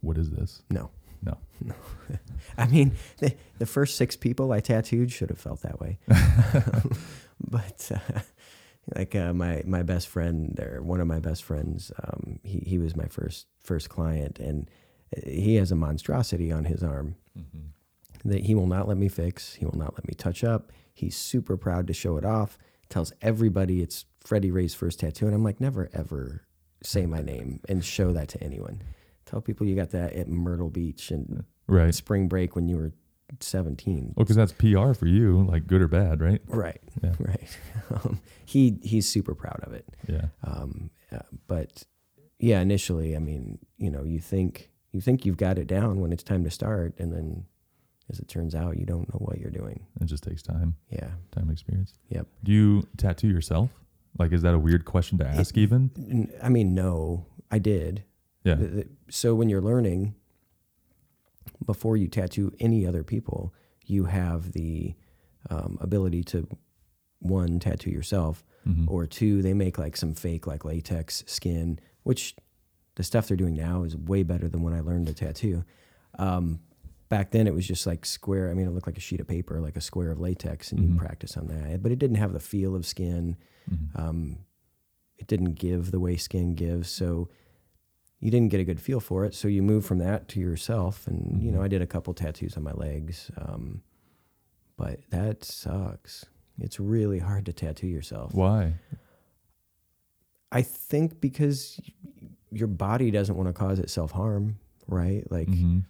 A: "What is this?"
B: No.
A: No.
B: No. I mean, the, the first six people I tattooed should have felt that way. but uh, like uh, my my best friend there, one of my best friends, um, he he was my first first client, and he has a monstrosity on his arm
A: Mm-hmm.
B: that he will not let me fix. He will not let me touch up. He's super proud to show it off. Tells everybody it's Freddie Ray's first tattoo, and I'm like, never ever say my name and show that to anyone. Tell people you got that at Myrtle Beach and
A: Right.
B: spring break when you were 17.
A: Well, because that's PR for you, like good or bad, right?
B: Right,
A: Yeah.
B: right. Um, he he's super proud of it.
A: Yeah.
B: Um, uh, but yeah, initially, I mean, you know, you think you think you've got it down when it's time to start, and then as it turns out, you don't know what you're doing.
A: It just takes time,
B: Yeah.
A: time and experience.
B: Yep.
A: Do you tattoo yourself? Like, is that a weird question to ask? even?
B: I mean, no, I did.
A: Yeah.
B: So when you're learning, before you tattoo any other people, you have the um, ability to one tattoo yourself,
A: Mhm.
B: or two they make like some fake like latex skin, which the stuff they're doing now is way better than when I learned to tattoo. Um, back then it was just like square. I mean, it looked like a sheet of paper, like a square of latex, and
A: Mhm.
B: you practice on that. But it didn't have the feel of skin
A: Mhm.
B: um, it didn't give the way skin gives so you didn't get a good feel for it so you move from that to yourself and you know
A: Mhm.
B: i did a couple tattoos on my legs um, but that sucks it's really hard to tattoo yourself
A: Why?
B: i think because your body doesn't want to cause itself harm right like
A: Mhm.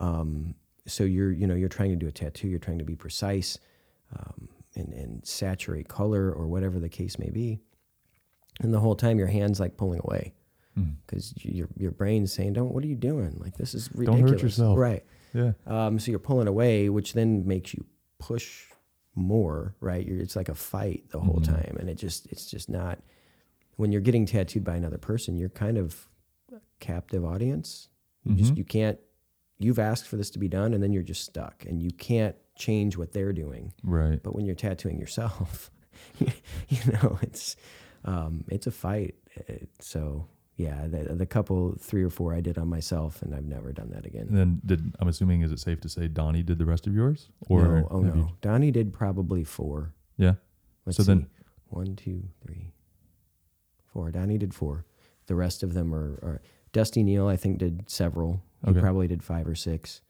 B: um, so you're you know you're trying to do a tattoo you're trying to be precise um, and, and saturate color or whatever the case may be and the whole time your hands like pulling away
A: Mm.
B: because your your brain's saying don't what are you doing like this is ridiculous."
A: Don't hurt yourself.
B: right
A: Yeah.
B: um, so you're pulling away which then makes you push more right you're, it's like a fight the whole
A: Mhm.
B: time and it just it's just not when you're getting tattooed by another person, you're kind of a captive audience. You just
A: Mhm.
B: you can't. You've asked for this to be done, and then you're just stuck, and you can't change what they're doing.
A: Right.
B: But when you're tattooing yourself, you know it's um, it's a fight. So yeah, the, the couple three or four I did on myself, and I've never done that again.
A: And then did I'm assuming is it safe to say Donnie did the rest of yours? Or
B: no, oh no,
A: you-
B: Donnie did probably four.
A: yeah.
B: Let's
A: So
B: see.
A: then-
B: one, two, three, four. Donnie did four. The rest of them are, are Dusty Neal. I think did several. He
A: Okay.
B: probably did five or six.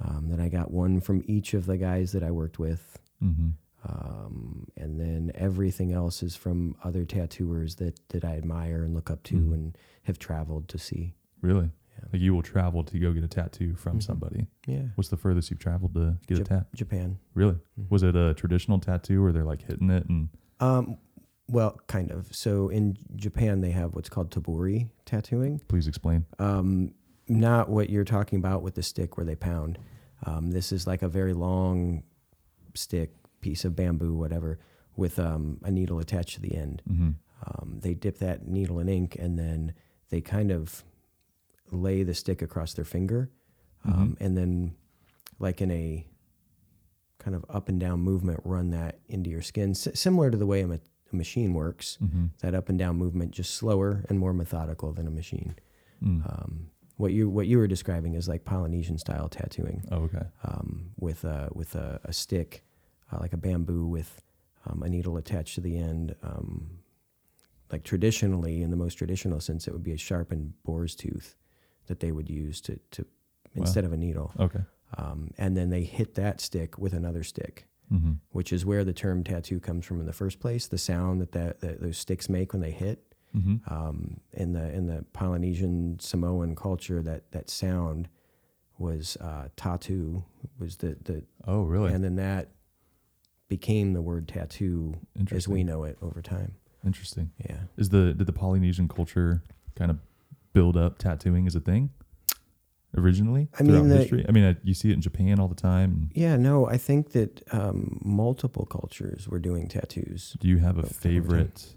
B: Um, then I got one from each of the guys that I worked with.
A: Mm-hmm.
B: Um, and then everything else is from other tattooers that, that I admire and look up to
A: Mhm.
B: and have traveled to see.
A: Really?
B: Yeah.
A: Like you will travel to go get a tattoo from
B: Mhm.
A: somebody.
B: Yeah.
A: What's the furthest you've traveled to get a
B: Jap-
A: tat?
B: Japan.
A: Really?
B: Mhm.
A: Was it a traditional tattoo where they're like hitting it and
B: Um, well, kind of. So in Japan, they have what's called tebori tattooing.
A: please explain?
B: Um, not what you're talking about with the stick where they pound. Um, this is like a very long stick, piece of bamboo, whatever, with um, a needle attached to the end.
A: Mm-hmm.
B: Um, they dip that needle in ink and then they kind of lay the stick across their finger. Um, and then, like in a kind of up and down movement, run that into your skin, S- similar to the way I'm a, a machine works.
A: Mm-hmm.
B: That up and down movement, just slower and more methodical than a machine.
A: Mm.
B: Um, what you what you were describing is like Polynesian style tattooing
A: oh, okay.
B: um, with a with a, a stick, uh, like a bamboo with um, a needle attached to the end. Um, like traditionally, in the most traditional sense, it would be a sharpened boar's tooth that they would use to to
A: Wow.
B: instead of a needle.
A: Okay.
B: Um, and then they hit that stick with another stick,
A: Mm-hmm.
B: which is where the term tattoo comes from in the first place. The sound that, that, that those sticks make when they hit
A: Mm-hmm.
B: um, in the in the Polynesian Samoan culture, that that sound was uh, tattoo was the the
A: Oh, really?
B: and then that became the word tattoo as we know it over time.
A: Interesting.
B: Yeah.
A: Is the did the Polynesian culture kind of build up tattooing as a thing originally
B: I mean,
A: throughout
B: the-
A: history? I mean, uh, you see it in Japan all the time.
B: Yeah, no, I think that um, multiple cultures were doing tattoos.
A: Do you have a favorite?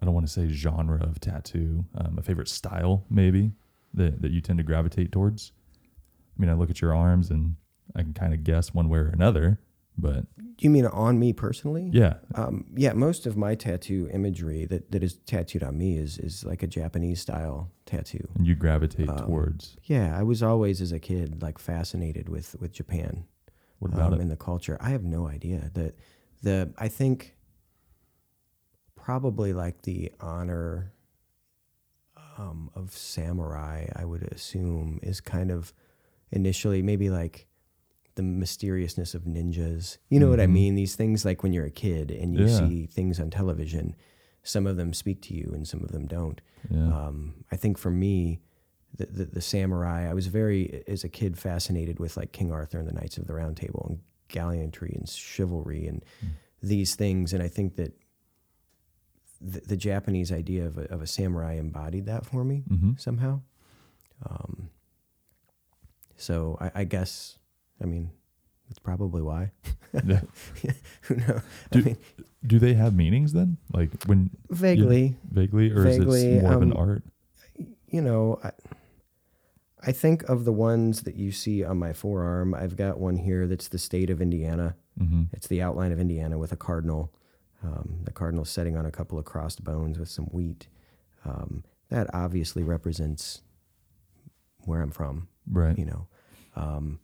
A: I don't want to say genre of tattoo. Um, a favorite style, maybe that that you tend to gravitate towards. I mean, I look at your arms and I can kind of guess one way or another. But
B: you mean on me personally?
A: yeah,
B: Um, yeah, most of my tattoo imagery that, that is tattooed on me is, is like a Japanese style tattoo.
A: and you gravitate
B: Um,
A: towards
B: Yeah, I was always as a kid like fascinated with, with Japan.
A: what about
B: um,
A: it?
B: in the culture. I have no idea. that the I think probably like the honor um, of samurai. I would assume is kind of initially maybe like the mysteriousness of ninjas. You know what I
A: Mhm.
B: mean? These things like when you're a kid and you
A: Yeah.
B: see things on television. Some of them speak to you and some of them don't.
A: Yeah.
B: Um, I think for me, the, the the samurai, I was very as a kid fascinated with like King Arthur and the Knights of the Round Table and gallantry and chivalry and
A: Mm.
B: these things, and I think that the, the Japanese idea of a, of a samurai embodied that for me
A: mm-hmm.
B: somehow. Um, so I, I guess, I mean, that's probably why.
A: Yeah.
B: Who knows?
A: Do-
B: I mean,
A: Do they have meanings then? Like when
B: vaguely.
A: vaguely, or
B: Vaguely,
A: is it more of an
B: um,
A: art?
B: you know, I, I think of the ones that you see on my forearm. I've got one here that's the state of Indiana.
A: Mm-hmm.
B: It's the outline of Indiana with a cardinal. Um, the cardinal sitting on a couple of crossed bones with some wheat. Um, that obviously represents where I'm from.
A: Right.
B: You know, um,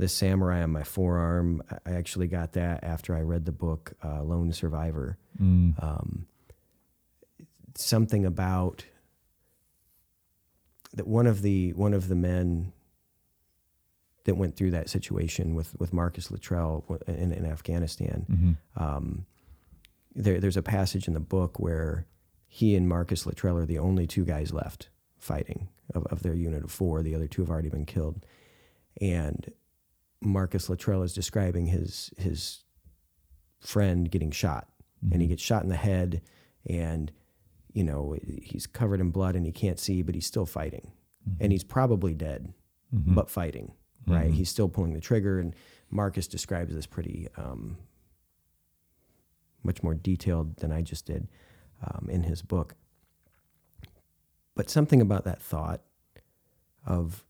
B: the samurai on my forearm. I- actually got that after I read the book uh, Lone Survivor
A: Mm.
B: um, something about that one of the one of the men that went through that situation with with Marcus Luttrell in, in Afghanistan.
A: Mm-hmm.
B: Um, there, there's a passage in the book where he and Marcus Luttrell are the only two guys left fighting of, of their unit of four. The other two have already been killed, and Marcus Luttrell is describing his his friend getting shot and he
A: Mm-hmm.
B: gets shot in the head and you know he's covered in blood and he can't see but he's still fighting and he's probably dead
A: Mhm.
B: but fighting right
A: Mhm.
B: he's still pulling the trigger and marcus describes this pretty um, much more detailed than i just did um, in his book. But something about that thought of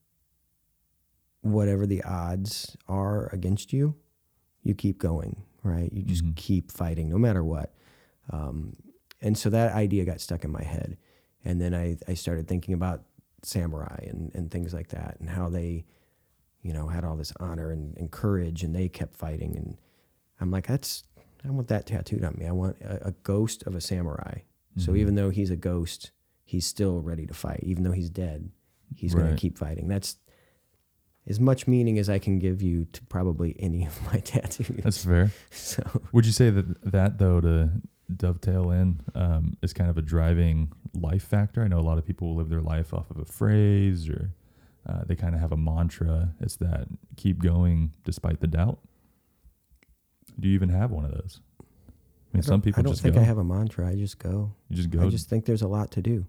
B: whatever the odds are against you, you keep going, right? You just
A: Mhm.
B: keep fighting no matter what. Um, and so that idea got stuck in my head. And then I, I started thinking about samurai and, and things like that and how they, you know, had all this honor and, and courage and they kept fighting. And I'm like, that's, I want that tattooed on me. I want a, a ghost of a samurai. So
A: Mhm.
B: even though he's a ghost, he's still ready to fight. Even though he's dead, he's going to keep fighting. That's as much meaning as I can give you to probably any of my tattoos.
A: That's fair.
B: so
A: Would you say that that though to dovetail in um, is kind of a driving life factor? I know a lot of people live their life off of a phrase or uh, they kind of have a mantra. It's that keep going despite the doubt. Do you even have one of those? I mean,
B: I
A: some people just
B: I don't think
A: go.
B: I have a mantra. I just go.
A: you just go.
B: I just think there's a lot to do.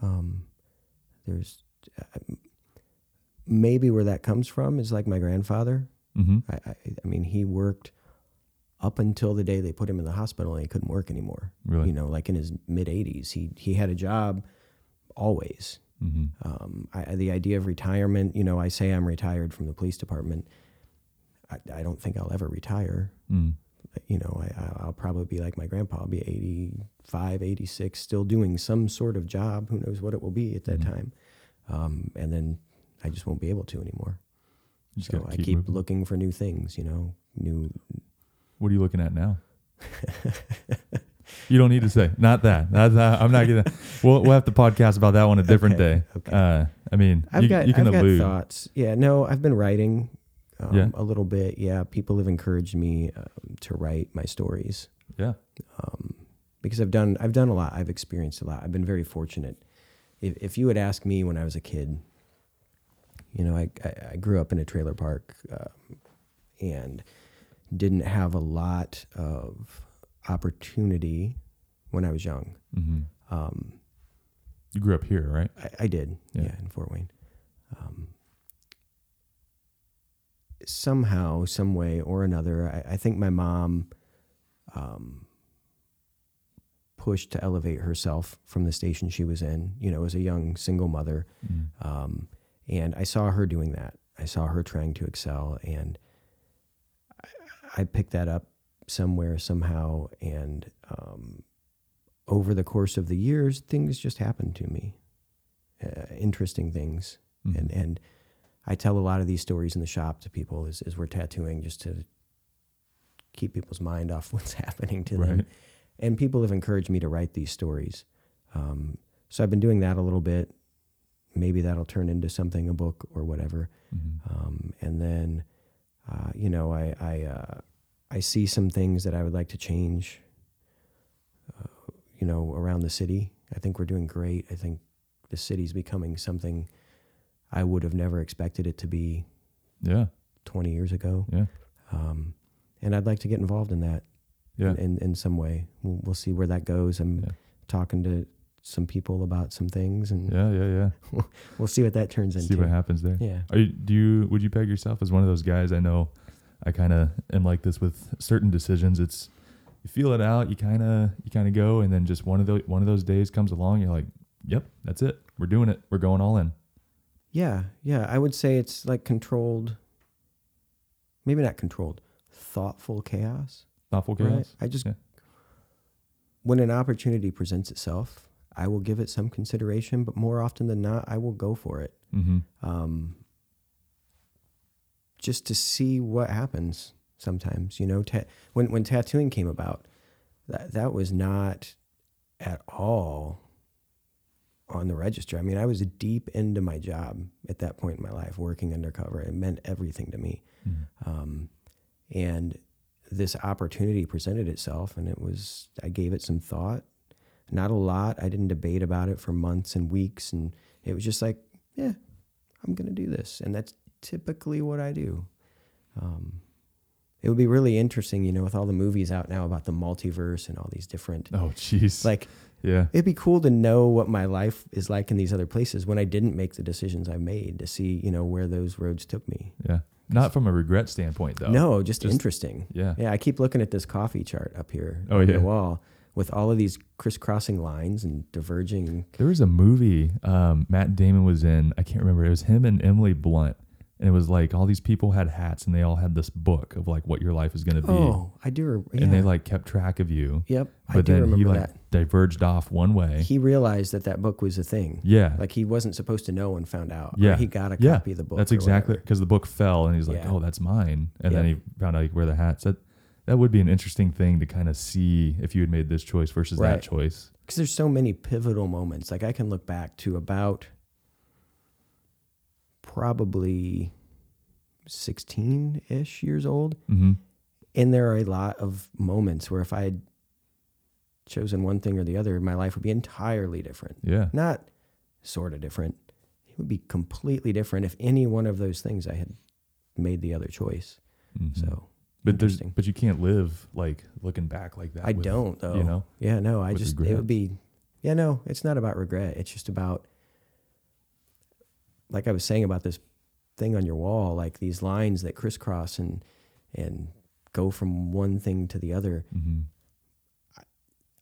B: Um, there's uh, maybe where that comes from is like my grandfather.
A: hmm
B: I, I, I mean, he worked up until the day they put him in the hospital and he couldn't work anymore.
A: Really?
B: You know, like in his mid 80s, he he had a job always.
A: hmm
B: Um, I, the idea of retirement, you know, I say I'm retired from the police department. I, I don't think I'll ever retire.
A: Mm.
B: You know, I, I- I'll probably be like my grandpa. I'll be 85, 86, still doing some sort of job. Who knows what it will be at that
A: Mhm.
B: time. Um, and then I just won't be able to anymore.
A: You
B: so
A: gotta
B: I keep
A: moving.
B: looking for new things, you know, new.
A: What are you looking at now? You don't need to say. Not that. That's, I'm not gonna. We'll we'll have to podcast about that one a different
B: Okay,
A: day.
B: okay.
A: Uh, I mean,
B: I've
A: you,
B: got,
A: you can
B: I've got thoughts. Yeah, no, I've been writing um,
A: Yeah.
B: a little bit. Yeah, people have encouraged me um, to write my stories.
A: Yeah.
B: um, because I've done I've done a lot. I've experienced a lot. I've been very fortunate. If if you had asked me when I was a kid, you know, I I, grew up in a trailer park um, and didn't have a lot of opportunity when I was young.
A: hmm
B: Um,
A: You grew up here, right?
B: I, I did,
A: Yeah.
B: yeah. in Fort Wayne. Um, somehow, some way or another, I, I think my mom um, pushed to elevate herself from the station she was in. You know, as a young single mother,
A: Mm.
B: um, and I saw her doing that. I saw her trying to excel, and I, I picked that up somewhere somehow. And um, over the course of the years, things just happened to me, uh, interesting things,
A: Mhm.
B: and and I tell a lot of these stories in the shop to people as, as we're tattooing, just to keep people's mind off what's happening to them. And people have encouraged me to write these stories. Um, so I've been doing that a little bit. Maybe that'll turn into something, a book or whatever.
A: Mhm.
B: Um, and then, uh, you know, I I, uh, I see some things that I would like to change. Uh, you know, around the city, I think we're doing great. I think the city's becoming something I would have never expected it to be
A: Yeah.
B: 20 years ago.
A: Yeah.
B: Um, and I'd like to get involved in that
A: Yeah.
B: in, in, in some way. We'll, we'll see where that goes. I'm
A: Yeah.
B: talking to some people about some things, and
A: Yeah. Yeah. Yeah.
B: we'll see what that turns into.
A: See what happens there.
B: Yeah.
A: Are you, do you would you peg yourself as one of those guys? I know I kind of am like this with certain decisions. It's you feel it out, you kind of you kind of go, and then just one of those one of those days comes along. You're like, "Yep, that's it. We're doing it. We're going all in."
B: Yeah, yeah. I would say it's like controlled, maybe not controlled, thoughtful chaos.
A: Thoughtful
B: right?
A: chaos.
B: I just,
A: Yeah.
B: when an opportunity presents itself, I will give it some consideration, but more often than not, I will go for it.
A: Mm-hmm.
B: Um, just to see what happens sometimes, you know, ta- when, when tattooing came about, that, that was not at all on the register. I mean, I was deep into my job at that point in my life, working undercover. It meant everything to me.
A: Mm-hmm.
B: Um, and this opportunity presented itself, and it was, I gave it some thought. Not a lot. I didn't debate about it for months and weeks. And it was just like, yeah, I'm going to do this. And that's typically what I do. Um, it would be really interesting, you know, with all the movies out now about the multiverse and all these different,
A: Oh, jeez.
B: like,
A: yeah.
B: it'd be cool to know what my life is like in these other places when I didn't make the decisions I made to see, you know, where those roads took me.
A: Yeah. Not from a regret standpoint, though.
B: no, just,
A: just-
B: interesting.
A: Yeah.
B: Yeah, I keep looking at this coffee chart up here
A: Oh,
B: on
A: yeah.
B: the wall with all of these crisscrossing lines and diverging.
A: There was a movie um, Matt Damon was in. I can't remember. It was him and Emily Blunt, and it was like all these people had hats, and they all had this book of like what your life is going to be,
B: Oh, I do. Yeah.
A: and they like kept track of you.
B: yep, I
A: But
B: do
A: then
B: remember
A: he like
B: that.
A: diverged off one way.
B: He realized that that book was a thing.
A: yeah,
B: Like he wasn't supposed to know and found out.
A: Yeah.
B: he got a
A: Yeah.
B: copy of the book.
A: that's exactly because the book fell, and he's like,
B: Yeah.
A: "Oh, that's mine," and then he found out where the hats. That that would be an interesting thing to kind of see if you had made this choice versus
B: Right.
A: that choice.
B: because there's so many pivotal moments. Like I can look back to about probably 16 ish years old.
A: Mm-hmm.
B: And there are a lot of moments where if I had chosen one thing or the other, my life would be entirely different.
A: Yeah,
B: Not sort of different. It would be completely different if any one of those things I had made the other choice.
A: Mhm.
B: So,
A: but there's but you can't live like looking back like that.
B: I
A: with-
B: don't though.
A: You know,
B: Yeah, no, I just it would be Yeah, no, it's not about regret. It's just about like I was saying about this thing on your wall, like these lines that crisscross and and go from one thing to the other.
A: mm-hmm.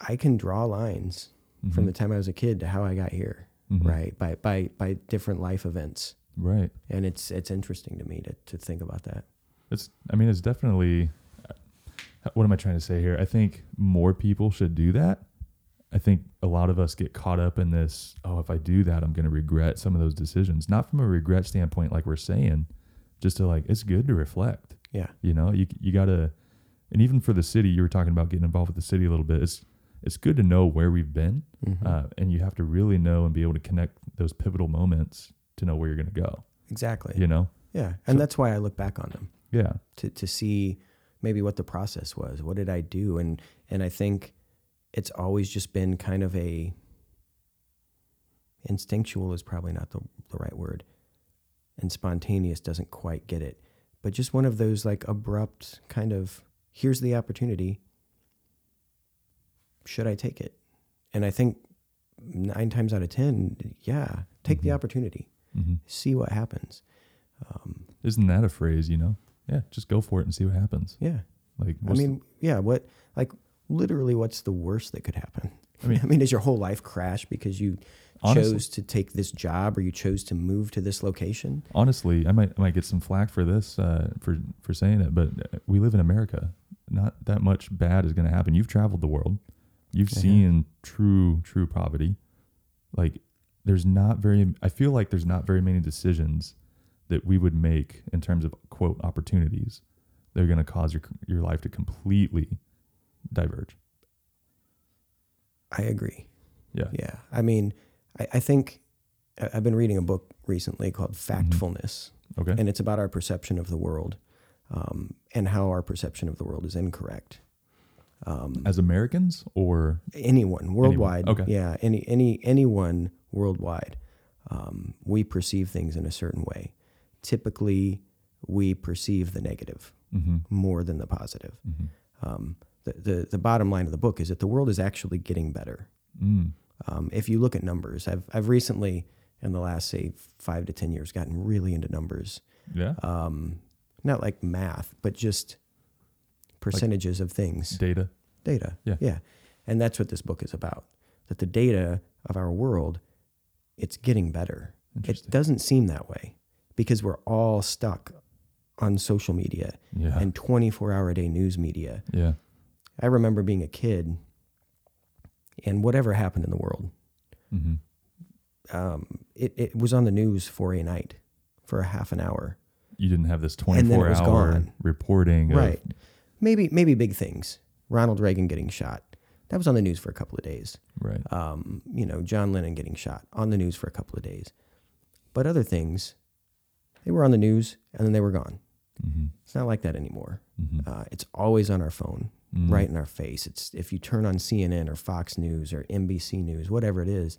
B: I can draw lines from the time I was a kid to how I got here,
A: Mhm.
B: right? By by by different life events.
A: right.
B: And it's it's interesting to me to to think about that.
A: It's. I mean, it's definitely. What am I trying to say here? I think more people should do that. I think a lot of us get caught up in this. Oh, if I do that, I'm going to regret some of those decisions. Not from a regret standpoint, like we're saying, just to like it's good to reflect.
B: Yeah.
A: You know, you you gotta, and even for the city, you were talking about getting involved with the city a little bit. It's it's good to know where we've been,
B: Mhm.
A: uh, and you have to really know and be able to connect those pivotal moments to know where you're going to go.
B: exactly.
A: You know,
B: Yeah. And
A: So-
B: that's why I look back on them.
A: Yeah,
B: to to see maybe what the process was. What did I do? And and I think it's always just been kind of a instinctual is probably not the, the right word. And spontaneous doesn't quite get it. But just one of those like abrupt kind of here's the opportunity. Should I take it? And I think nine times out of ten, yeah, take the
A: Mhm.
B: opportunity.
A: hmm
B: See what happens. Um,
A: isn't that a phrase? You know, yeah, just go for it and see what happens.
B: yeah.
A: Like,
B: I
A: what's the-
B: mean, yeah, what like literally what's the worst that could happen?
A: I mean-
B: I mean, does your whole life crash because you
A: Honestly-
B: chose to take this job or you chose to move to this location?
A: honestly, I might I might get some flack for this uh, for for saying it, but uh, we live in America. Not that much bad is going to happen. You've traveled the world. You've
B: Yeah.
A: seen true true poverty. Like there's not very I feel like there's not very many decisions that we would make in terms of quote opportunities. They're going to cause your your life to completely diverge.
B: I agree.
A: Yeah.
B: Yeah. I mean, I, I think I've been reading a book recently called
A: Mm-hmm.
B: Factfulness,
A: Okay.
B: and it's about our perception of the world um, and how our perception of the world is incorrect. Um,
A: As Americans or
B: anyone worldwide
A: Okay.
B: yeah any any anyone worldwide um, we perceive things in a certain way typically we perceive the negative
A: hmm
B: more than the positive
A: hmm
B: um, the, the, the bottom line of the book is that the world is actually getting better
A: mm.
B: um, if you look at numbers I've, I've recently in the last say five to ten years gotten really into numbers
A: yeah
B: um, not like math but just percentages of things
A: data
B: data.
A: Yeah.
B: Yeah. And that's what this book is about. That the data of our world, it's getting better. It doesn't seem that way because we're all stuck on social media
A: yeah
B: and 24 hour a day news media.
A: yeah
B: I remember being a kid and whatever happened in the world,
A: hmm
B: um, it, it was on the news for a night for a half an hour.
A: you didn't have this
B: And then it
A: 24
B: was
A: hour
B: gone.
A: reporting of-
B: Right. Maybe, maybe big things. Ronald Reagan getting shot. That was on the news for a couple of days.
A: right
B: um, you know, John Lennon getting shot on the news for a couple of days. But other things, they were on the news and then they were gone.
A: hmm
B: It's not like that anymore.
A: hmm
B: Uh, it's always on our phone,
A: Mhm.
B: right in our face. It's if you turn on CNN or Fox News or NBC News, whatever it is,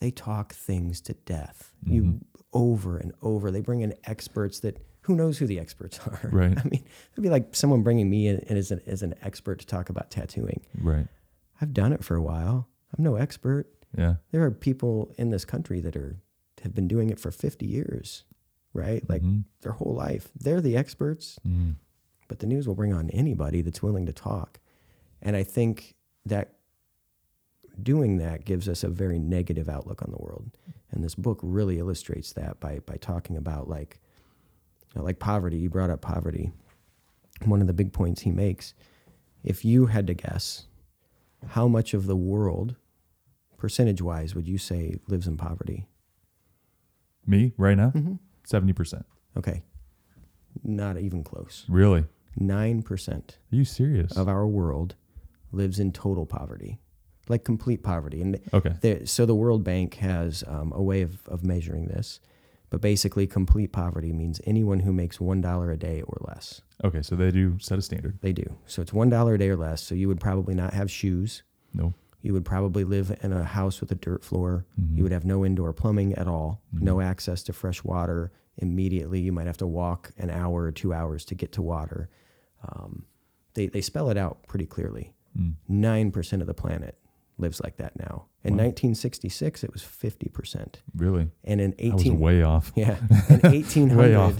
B: they talk things to death. You
A: Mhm.
B: over and over. They bring in experts that who knows who the experts are.
A: Right.
B: I mean, it'd be like someone bringing me in as an, as an expert to talk about tattooing.
A: right
B: I've done it for a while. I'm no expert
A: yeah
B: there are people in this country that are have been doing it for 50 years right like
A: Mhm.
B: their whole life they're the experts
A: Mhm.
B: but the news will bring on anybody that's willing to talk and i think that doing that gives us a very negative outlook on the world. And this book really illustrates that by by talking about like you know, like poverty. You brought up poverty. One of the big points he makes, if you had to guess, how much of the world, percentage wise, would you say lives in poverty?
A: Me right now,
B: Mm-hmm.
A: 70 percent.
B: Okay, not even close.
A: Really?
B: Nine percent
A: Are you serious?
B: of our world lives in total poverty, like complete poverty. And
A: okay.
B: There, so the World Bank has um, a way of, of measuring this, but basically, complete poverty means anyone who makes one dollar a day or less.
A: Okay. So they do set a standard.
B: They do. So it's one dollar a day or less. So you would probably not have shoes.
A: No.
B: You would probably live in a house with a dirt floor.
A: Mhm.
B: You would have no indoor plumbing at all,
A: Mhm.
B: no access to fresh water immediately. You might have to walk an hour or two hours to get to water. Um, they, they spell it out pretty clearly.
A: Mm.
B: 9% of the planet lives like that now. In
A: Wow.
B: 1966, it was 50%.
A: Really?
B: And in
A: I was
B: 18
A: way off.
B: yeah, in
A: Way
B: 1800
A: off.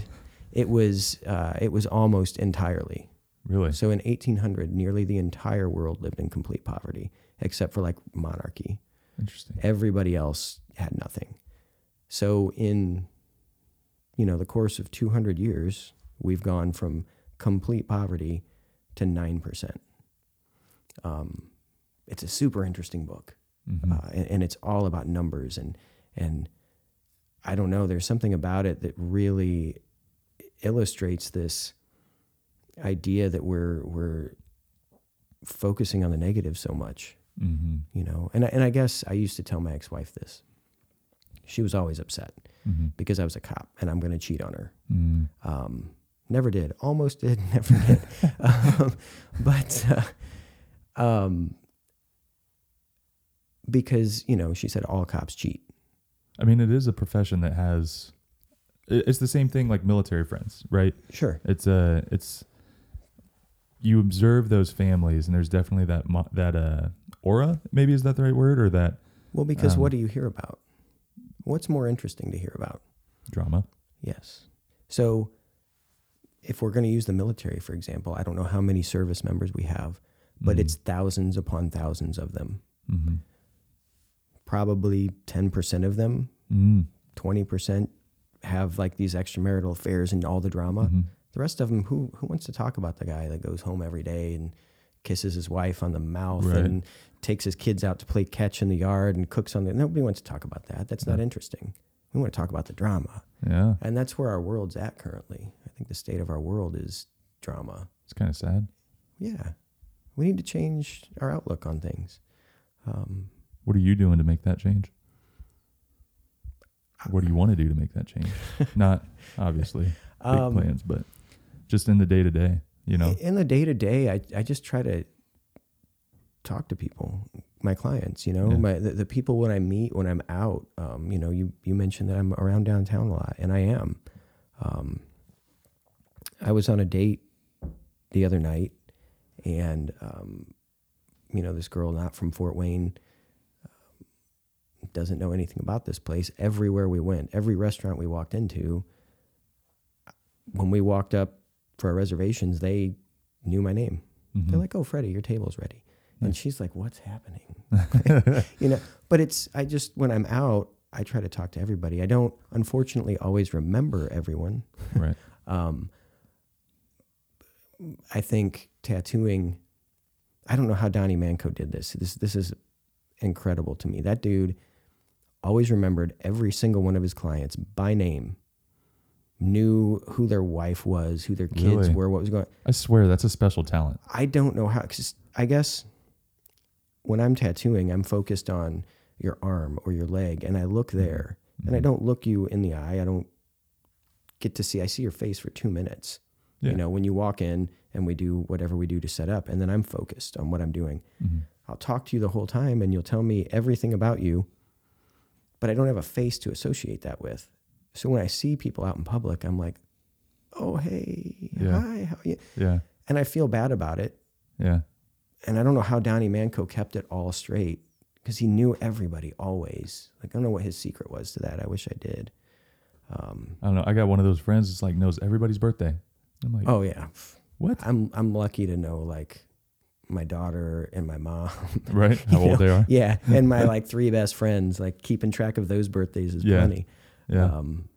B: it was uh, it was almost entirely.
A: Really?
B: So in 1800 nearly the entire world lived in complete poverty except for like monarchy.
A: Interesting.
B: Everybody else had nothing. So in you know the course of 200 years, we've gone from complete poverty to 9%. Um, it's a super interesting book
A: Mhm.
B: uh, and, and it's all about numbers and and I don't know. There's something about it that really illustrates this idea that we're we're focusing on the negative so much,
A: Mhm.
B: you know. And I, and I guess I used to tell my ex-wife this. She was always upset
A: Mhm.
B: because I was a cop and I'm going to cheat on her.
A: Mm.
B: Um, never did. Almost did. Never did. um, but uh, um, because you know, she said all cops cheat.
A: I mean, it is a profession that has. It's the same thing like military friends, right?
B: Sure.
A: It's a. It's. You observe those families, and there's definitely that mo- that uh aura. Maybe is that the right word or that
B: Well, because
A: Um,
B: what do you hear about? What's more interesting to hear about?
A: drama?
B: Yes. So, if we're going to use the military, for example, I don't know how many service members we have, but
A: Mhm.
B: it's thousands upon thousands of them.
A: Mhm.
B: Probably 10% of them,
A: Mm.
B: 20% have like these extramarital affairs and all the drama. The rest of them, who who wants to talk about the guy that goes home every day and kisses his wife on the mouth
A: Right.
B: and takes his kids out to play catch in the yard and cooks on the nobody wants to talk about that. That's not interesting. We want to talk about the drama.
A: Yeah,
B: And that's where our world's at currently. I think the state of our world is drama.
A: it's kind of sad.
B: Yeah. We need to change our outlook on things. Um,
A: What are you doing to make that change? What do you want to do to make that change? Not obviously big
B: um,
A: plans, but just in the day to day. You know.
B: in the day to day, I I just try to talk to people, my clients. You know,
A: Yeah.
B: my the, the people when I meet when I'm out. Um, you know, you you mentioned that I'm around downtown a lot, and I am. Um, I was on a date the other night, and um, you know, this girl not from Fort Wayne um, doesn't know anything about this place. Everywhere we went, every restaurant we walked into, when we walked up for our reservations, they knew my name.
A: Mhm.
B: They're like, "Oh, Freddie, your table's ready," and she's like, "What's happening?" you know. But it's I just when I'm out, I try to talk to everybody. I don't, unfortunately, always remember everyone.
A: right.
B: Um, I think tattooing. I don't know how Donnie Manco did this. This this is incredible to me. That dude always remembered every single one of his clients by name. Knew who their wife was, who their kids
A: Really?
B: were, what was going.
A: I swear that's a special talent.
B: I don't know how. Cause I guess when I'm tattooing, I'm focused on your arm or your leg, and I look there, and I
A: Mhm.
B: don't look you in the eye. I don't get to see. I see your face for two minutes.
A: Yeah.
B: You know, when you walk in and we do whatever we do to set up, and then I'm focused on what I'm doing.
A: Mhm.
B: I'll talk to you the whole time, and you'll tell me everything about you, but I don't have a face to associate that with. So when I see people out in public, I'm like, "Oh, hey,
A: Yeah.
B: hi, how are you?"
A: Yeah.
B: And I feel bad about it
A: Yeah.
B: and I don't know how Donnie Manco kept it all straight because he knew everybody always. Like I don't know what his secret was to that. I wish I did. Um,
A: I don't know. I got one of those friends that's like knows everybody's birthday. I'm like,
B: oh yeah,
A: what?
B: I'm I'm lucky to know like my daughter and my mom.
A: Right? How old they are?
B: yeah, and my like three best friends. Like keeping track of those birthdays is
A: Yeah.
B: plenty.
A: Yeah.
B: Um,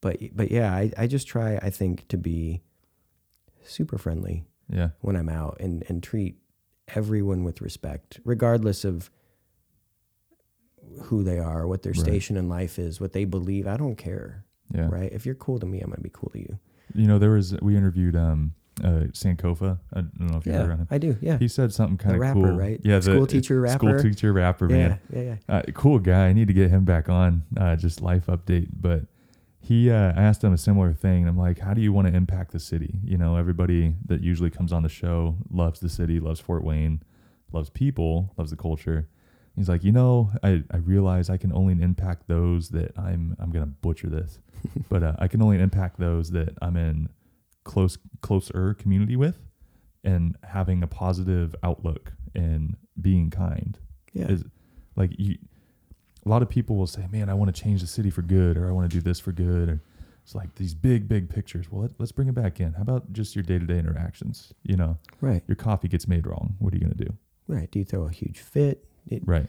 B: but but yeah, I, I just try I think to be super friendly
A: yeah.
B: when I'm out and and treat everyone with respect, regardless of who they are, what their
A: Right.
B: station in life is, what they believe. I don't care,
A: Yeah.
B: right? If you're cool to me, I'm gonna be cool to you.
A: You know, there was we interviewed um uh Sankofa. I don't know if heard
B: Yeah,
A: of him.
B: I do. Yeah,
A: He said something kind of
B: rapper,
A: cool.
B: right?
A: Yeah, the
B: School teacher rapper.
A: School teacher rapper, man.
B: yeah, yeah, yeah.
A: Uh, cool guy. I need to get him back on. Uh, just life update. But he uh, I asked him a similar thing. I'm like, how do you want to impact the city? You know, everybody that usually comes on the show loves the city, loves Fort Wayne, loves people, loves the culture. He's like, you know, I, I realize I can only impact those that I'm I'm gonna butcher this, but uh, I can only impact those that I'm in close closer community with, and having a positive outlook and being kind
B: Yeah,
A: is like you a lot of people will say man i want to change the city for good or i want to do this for good. Or it's like these big big pictures. Well let, let's bring it back in. How about just your day-to-day interactions you know?
B: Right,
A: your coffee gets made wrong. What are you going to do?
B: Right. Do you throw a huge fit? It,
A: right.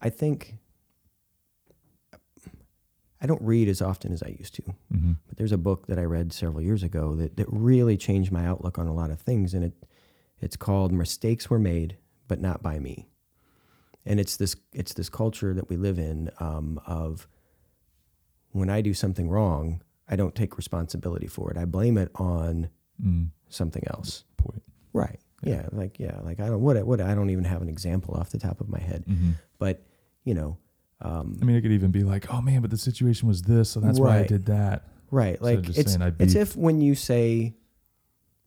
B: I think I don't read as often as I used to.
A: mm-hmm.
B: But there's a book that I read several years ago that, that really changed my outlook on a lot of things, and it it's called "Mistakes Were Made, but Not by Me." And it's this it's this culture that we live in um, of when I do something wrong, I don't take responsibility for it. I blame it on
A: mm.
B: something else.
A: point
B: Right. Yeah. Like yeah. Like I don't what what I don't even have an example off the top of my head.
A: mm-hmm.
B: But you know, um,
A: i mean it could even be like oh man but the situation was this so that's why i did that
B: Right. Like it's it's if when you say,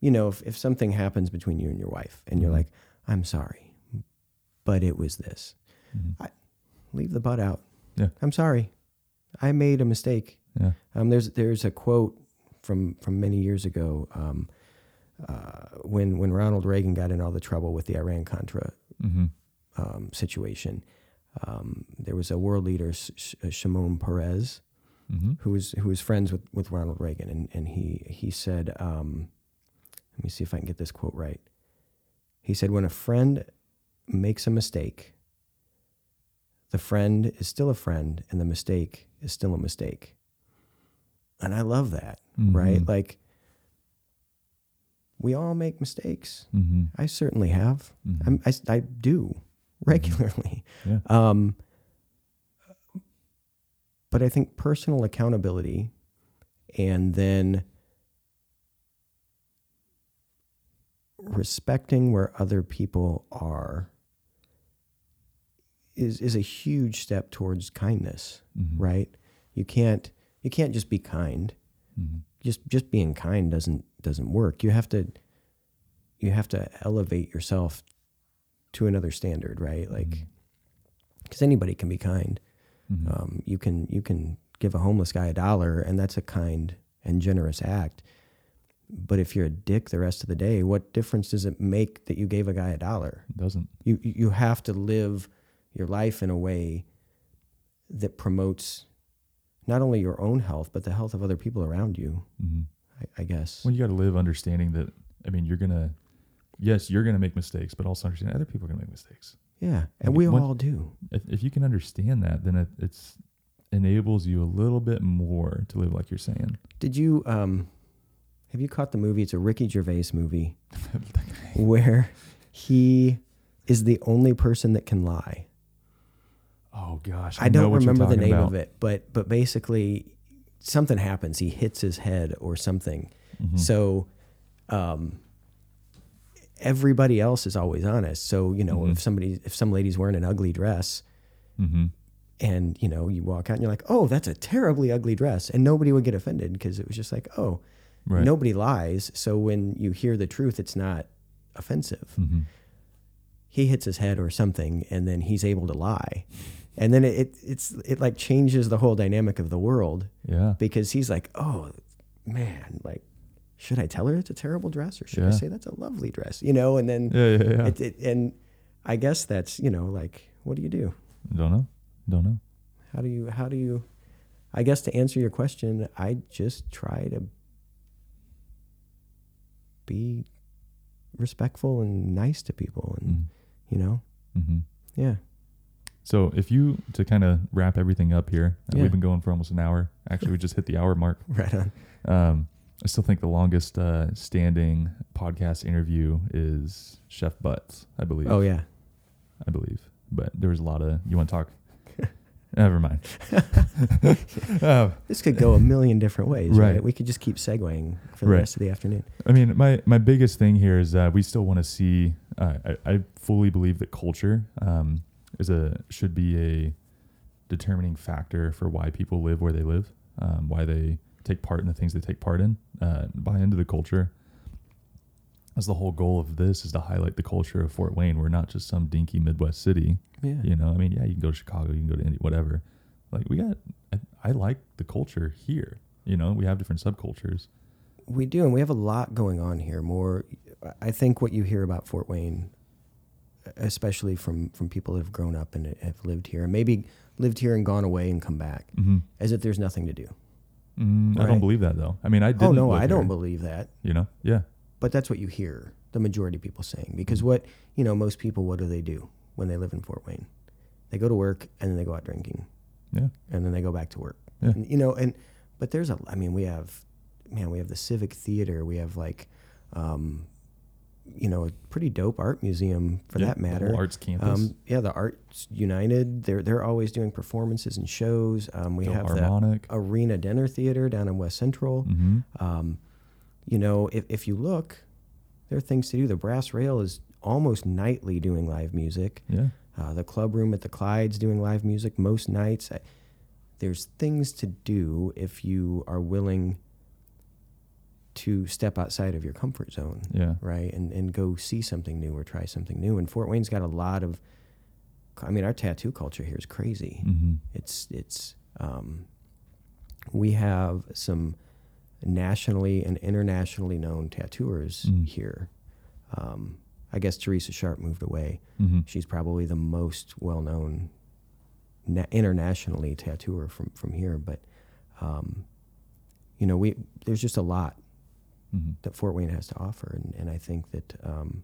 B: you know, if, if something happens between you and your wife and you're
A: Mhm.
B: like, I'm sorry, but it was this.
A: Mhm.
B: Leave the butt out.
A: Yeah.
B: I'm sorry. I made a mistake.
A: yeah
B: Um, there's there's a quote from from many years ago um, uh, when when Ronald Reagan got in all the trouble with the Iran Contra
A: mm-hmm.
B: um, situation. Um, there was a world leader, Sh- Sh- Shimon Peres,
A: Mm-hmm.
B: who was who was friends with, with Ronald Reagan, and, and he he said, um, let me see if I can get this quote right. He said, "When a friend makes a mistake, the friend is still a friend, and the mistake is still a mistake." And I love that, right?
A: Mhm.
B: Like we all make mistakes.
A: mm-hmm.
B: I certainly have.
A: Mhm.
B: I'm, I, s- I do regularly.
A: Yeah.
B: Um, but I think personal accountability and then respecting where other people are is is a huge step towards kindness,
A: Mhm.
B: right? You can't you can't just be kind.
A: Mhm.
B: Just just being kind doesn't doesn't work. You have to you have to elevate yourself to another standard, right? Like because anybody can be kind.
A: Mhm.
B: Um, you can you can give a homeless guy a dollar, and that's a kind and generous act. But if you're a dick the rest of the day, what difference does it make that you gave a guy a dollar?
A: It doesn't
B: You you you have to live your life in a way that promotes not only your own health but the health of other people around you.
A: mm-hmm.
B: I, I guess.
A: Well, you got to live understanding that. I mean, you're gonna, yes, you're gonna make mistakes, but also understand other people are gonna make mistakes.
B: yeah, and
A: Like,
B: we
A: when-
B: all do.
A: If, if you can understand that, then it it's enables you a little bit more to live like you're saying.
B: Did you um, have you caught the movie? It's a Ricky Gervais movie where he is the only person that can lie.
A: oh gosh,
B: I,
A: know
B: don't remember the name
A: about.
B: of it, but but basically something happens. He hits his head or something.
A: Mhm.
B: So um, everybody else is always honest. So you know
A: Mhm.
B: if somebody if some lady's wearing an ugly dress
A: Mhm.
B: and you know you walk out and you're like, oh, that's a terribly ugly dress, and nobody would get offended because it was just like, oh,
A: right.
B: nobody lies. So when you hear the truth, it's not offensive.
A: hmm
B: he hits his head or something and then he's able to lie and then it, it it's it like changes the whole dynamic of the world
A: Yeah.
B: because he's like oh man like should i tell her it's a terrible dress or should i say that's a lovely dress you know and then
A: Yeah. Yeah. Yeah.
B: it, it, and i guess that's you know like what do you do
A: Don't know. Don't know.
B: how do you how do you i guess to answer your question i just try to be respectful and nice to people, and
A: Mm.
B: you know,
A: Mm-hmm.
B: yeah.
A: So if you to kind of wrap everything up here, uh,
B: Yeah.
A: we've been going for almost an hour. Actually, we just hit the hour mark.
B: Right on.
A: Um, I still think the longest uh, standing podcast interview is Chef Butts, I believe.
B: Oh yeah.
A: I believe. But there was a lot of you want to talk. Never mind. uh,
B: This could go a million different ways, right?
A: Right.
B: We could just keep segueing for the
A: Right.
B: rest of the afternoon.
A: I mean, my my biggest thing here is uh, we still want to see. Uh, I, I fully believe that culture um, is a should be a determining factor for why people live where they live, um, why they take part in the things they take part in, uh, buy into the culture. That's the whole goal of this is to highlight the culture of Fort Wayne. We're not just some dinky Midwest city.
B: Yeah.
A: You know, I mean, yeah, you can go to Chicago, you can go to Indy, whatever. Like we got, I, I like the culture here. You know, we have different subcultures.
B: We do, and we have a lot going on here. More, I think what you hear about Fort Wayne, especially from from people that have grown up and have lived here, and maybe lived here and gone away and come back,
A: Mm-hmm.
B: as if there's nothing to do.
A: Mm, I don't believe that though. I mean, I didn't.
B: oh no, I don't believe that.
A: You know? Yeah.
B: But that's what you hear the majority of people saying. Because what you know, most people, what do they do when they live in Fort Wayne? They go to work and then they go out drinking,
A: Yeah.
B: and then they go back to work.
A: Yeah.
B: And, you know, and but there's a. I mean, we have, man, we have the Civic Theater. We have like, um, you know, a pretty dope art museum for
A: Yeah,
B: that
A: the
B: matter.
A: arts campus.
B: Um, yeah, the Arts United. They're they're always doing performances and shows. Um, we have the. Arena Dinner Theater down in West Central.
A: Mm-hmm.
B: Um, you know, if, if you look, there are things to do. The Brass Rail is almost nightly doing live music.
A: Yeah.
B: Uh, the Club Room at the Clyde's doing live music most nights. I, there's things to do if you are willing to step outside of your comfort zone,
A: Yeah.
B: right? And, and go see something new or try something new. And Fort Wayne's got a lot of, I mean, our tattoo culture here is crazy.
A: Mm-hmm.
B: It's it's um, we have some nationally and internationally known tattooers
A: Mm.
B: here. Um, I guess Teresa Sharp moved away.
A: Mm-hmm.
B: She's probably the most well known na- internationally tattooer from from here. But um, you know, we there's just a lot
A: Mm-hmm.
B: that Fort Wayne has to offer, and, and I think that um,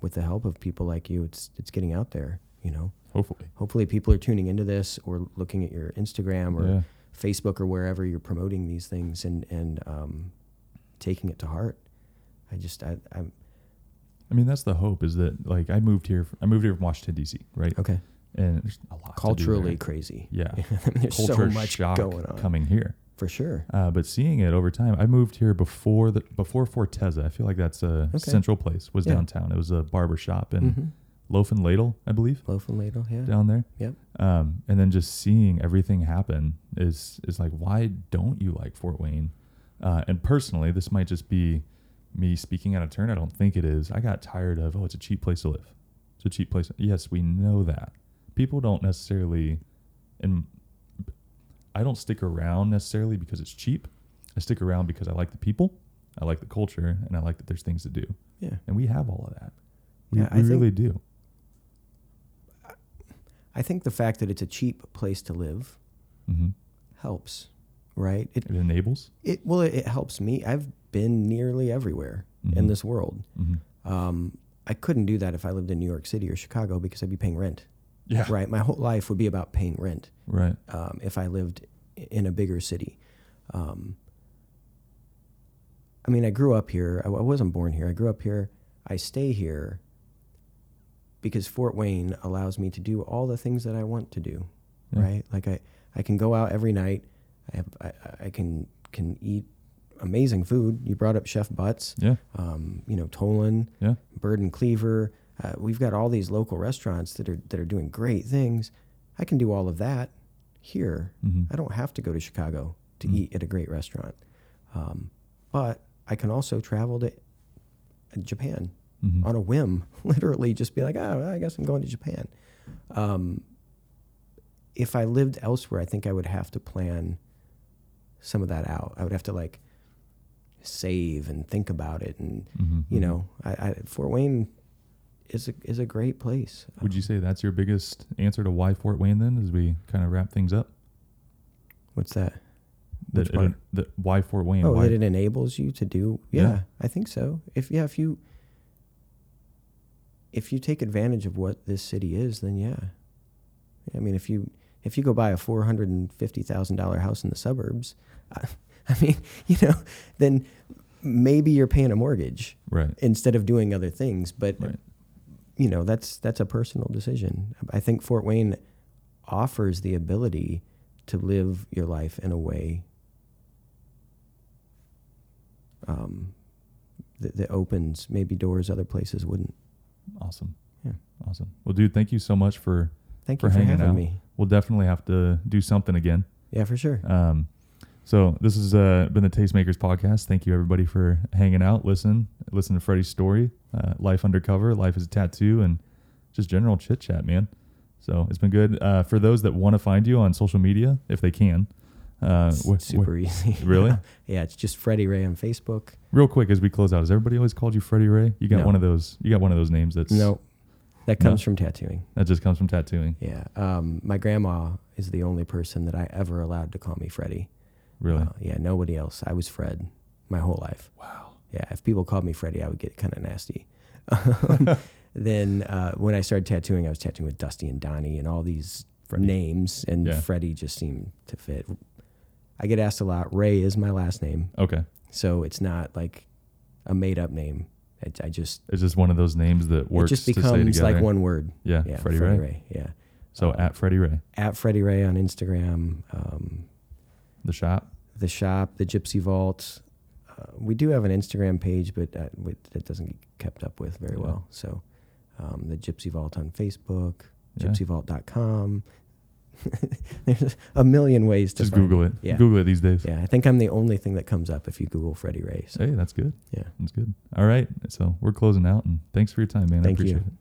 B: with the help of people like you, it's it's getting out there. You know,
A: Hopefully.
B: hopefully people are tuning into this or looking at your Instagram or
A: Yeah.
B: Facebook or wherever you're promoting these things and and um, taking it to heart. I just I, I'm
A: I mean, that's the hope is that like I moved here. I moved here from Washington D.C. Right,
B: okay.
A: and there's a lot
B: Culturally crazy.
A: Yeah.
B: There's so much
A: shock
B: going on
A: coming here.
B: For sure.
A: Uh, but seeing it over time, I moved here before the before Fortezza. I feel like that's a
B: Okay.
A: central place. Was
B: Yeah.
A: downtown. It was a barber shop and
B: hmm
A: Loaf and Ladle, I believe,
B: Loaf and ladle, yeah.
A: down there.
B: Yep.
A: Um, and then just seeing everything happen is is like, why don't you like Fort Wayne? Uh, and personally, this might just be me speaking out of turn. I don't think it is. I got tired of oh, it's a cheap place to live. It's a cheap place. Yes, we know that. People don't necessarily, and I don't stick around necessarily because it's cheap. I stick around because I like the people, I like the culture, and I like that there's things to do.
B: Yeah.
A: And we have all of that. We,
B: Yeah, I
A: we really do.
B: I think the fact that it's a cheap place to live
A: hmm
B: helps, right? It
A: It enables.
B: it well it, it helps me. I've been nearly everywhere in
A: Mhm.
B: this world.
A: hmm
B: Um, I couldn't do that if I lived in New York City or Chicago because I'd be paying rent.
A: Yeah.
B: Right. My whole life would be about paying rent
A: Right.
B: um, if I lived in a bigger city. Um, I mean, I grew up here. I, I wasn't born here. I grew up here. I stay here because Fort Wayne allows me to do all the things that I want to do.
A: Yeah.
B: Right. Like I, I can go out every night. I have, I, I can can eat amazing food. You brought up Chef Butts.
A: Yeah.
B: Um, you know, Tolon.
A: Yeah.
B: Bird and Cleaver. Uh, we've got all these local restaurants that are that are doing great things. I can do all of that here.
A: hmm
B: I don't have to go to Chicago to
A: Mm.
B: eat at a great restaurant, um, but I can also travel to Japan
A: hmm
B: on a whim. Literally, just be like, oh, I guess I'm going to Japan. Um, if I lived elsewhere, I think I would have to plan some of that out. I would have to like save and think about it, and
A: hmm
B: you know, I, I, Fort Wayne is a is a great place.
A: Would you say that's your biggest answer to why Fort Wayne then, as we kind of wrap things up?
B: What's that?
A: That, it, that why Fort Wayne?
B: Oh,
A: why?
B: that it enables you to do. Yeah,
A: Yeah.
B: I think so. If yeah, if you if you take advantage of what this city is, then yeah. I mean, if you if you go buy a four hundred and fifty thousand dollar house in the suburbs, I, I mean, you know, then maybe you're paying a mortgage
A: Right.
B: instead of doing other things. But
A: Right.
B: You know, that's that's a personal decision. I think Fort Wayne offers the ability to live your life in a way um, that, that opens maybe doors other places wouldn't.
A: Awesome.
B: Yeah.
A: Awesome. Well, dude, thank you so much for.
B: Thank
A: For
B: you for
A: hanging
B: having
A: out.
B: me.
A: We'll definitely have to do something again.
B: Yeah, for sure.
A: Um, so this has uh, been the Tastemakers podcast. Thank you everybody for hanging out, listen, listen to Freddie's story, uh, life undercover, life as a tattoo, and just general chit chat, man. So it's been good. Uh, for those that want to find you on social media, if they can, uh,
B: It's
A: wh- wh-
B: super easy.
A: really?
B: yeah, it's just Freddie Ray on Facebook.
A: real quick as we close out, has everybody always called you Freddie Ray? You got
B: No.
A: one of those. You got one of those names that's
B: No, that
A: No.
B: comes from tattooing.
A: that just comes from tattooing.
B: Yeah. Um, my grandma is the only person that I ever allowed to call me Freddie.
A: Really?
B: Uh, yeah, nobody else. I was Fred my whole life.
A: wow.
B: Yeah, if people called me Freddie, I would get kind of nasty. then uh, when I started tattooing, I was tattooing with Dusty and Donnie and all these
A: Freddie.
B: names, and
A: Yeah.
B: Freddie just seemed to fit. I get asked a lot. Ray is my last name,
A: Okay.
B: so it's not like a made up name. I, I just
A: It's just one of those names that works
B: it just
A: to
B: becomes
A: together.
B: like one word.
A: Yeah,
B: Yeah,
A: Freddie, Ray.
B: Yeah,
A: So
B: Uh,
A: at Freddie Ray,
B: at Freddie Ray on Instagram. Um,
A: the shop.
B: the shop, the Gypsy Vault. Uh, we do have an Instagram page, but that, that doesn't get kept up with very
A: Yeah.
B: well. So um, the Gypsy Vault on Facebook,
A: Yeah.
B: gypsyvault.com. There's a million ways to
A: Just Google it.
B: Yeah.
A: Google it these days.
B: Yeah, I think I'm the only thing that comes up if you Google Freddie Ray. So
A: Hey, that's good.
B: yeah,
A: That's good. All right. So we're closing out and thanks for your time, man. I
B: Thank you.
A: appreciate it.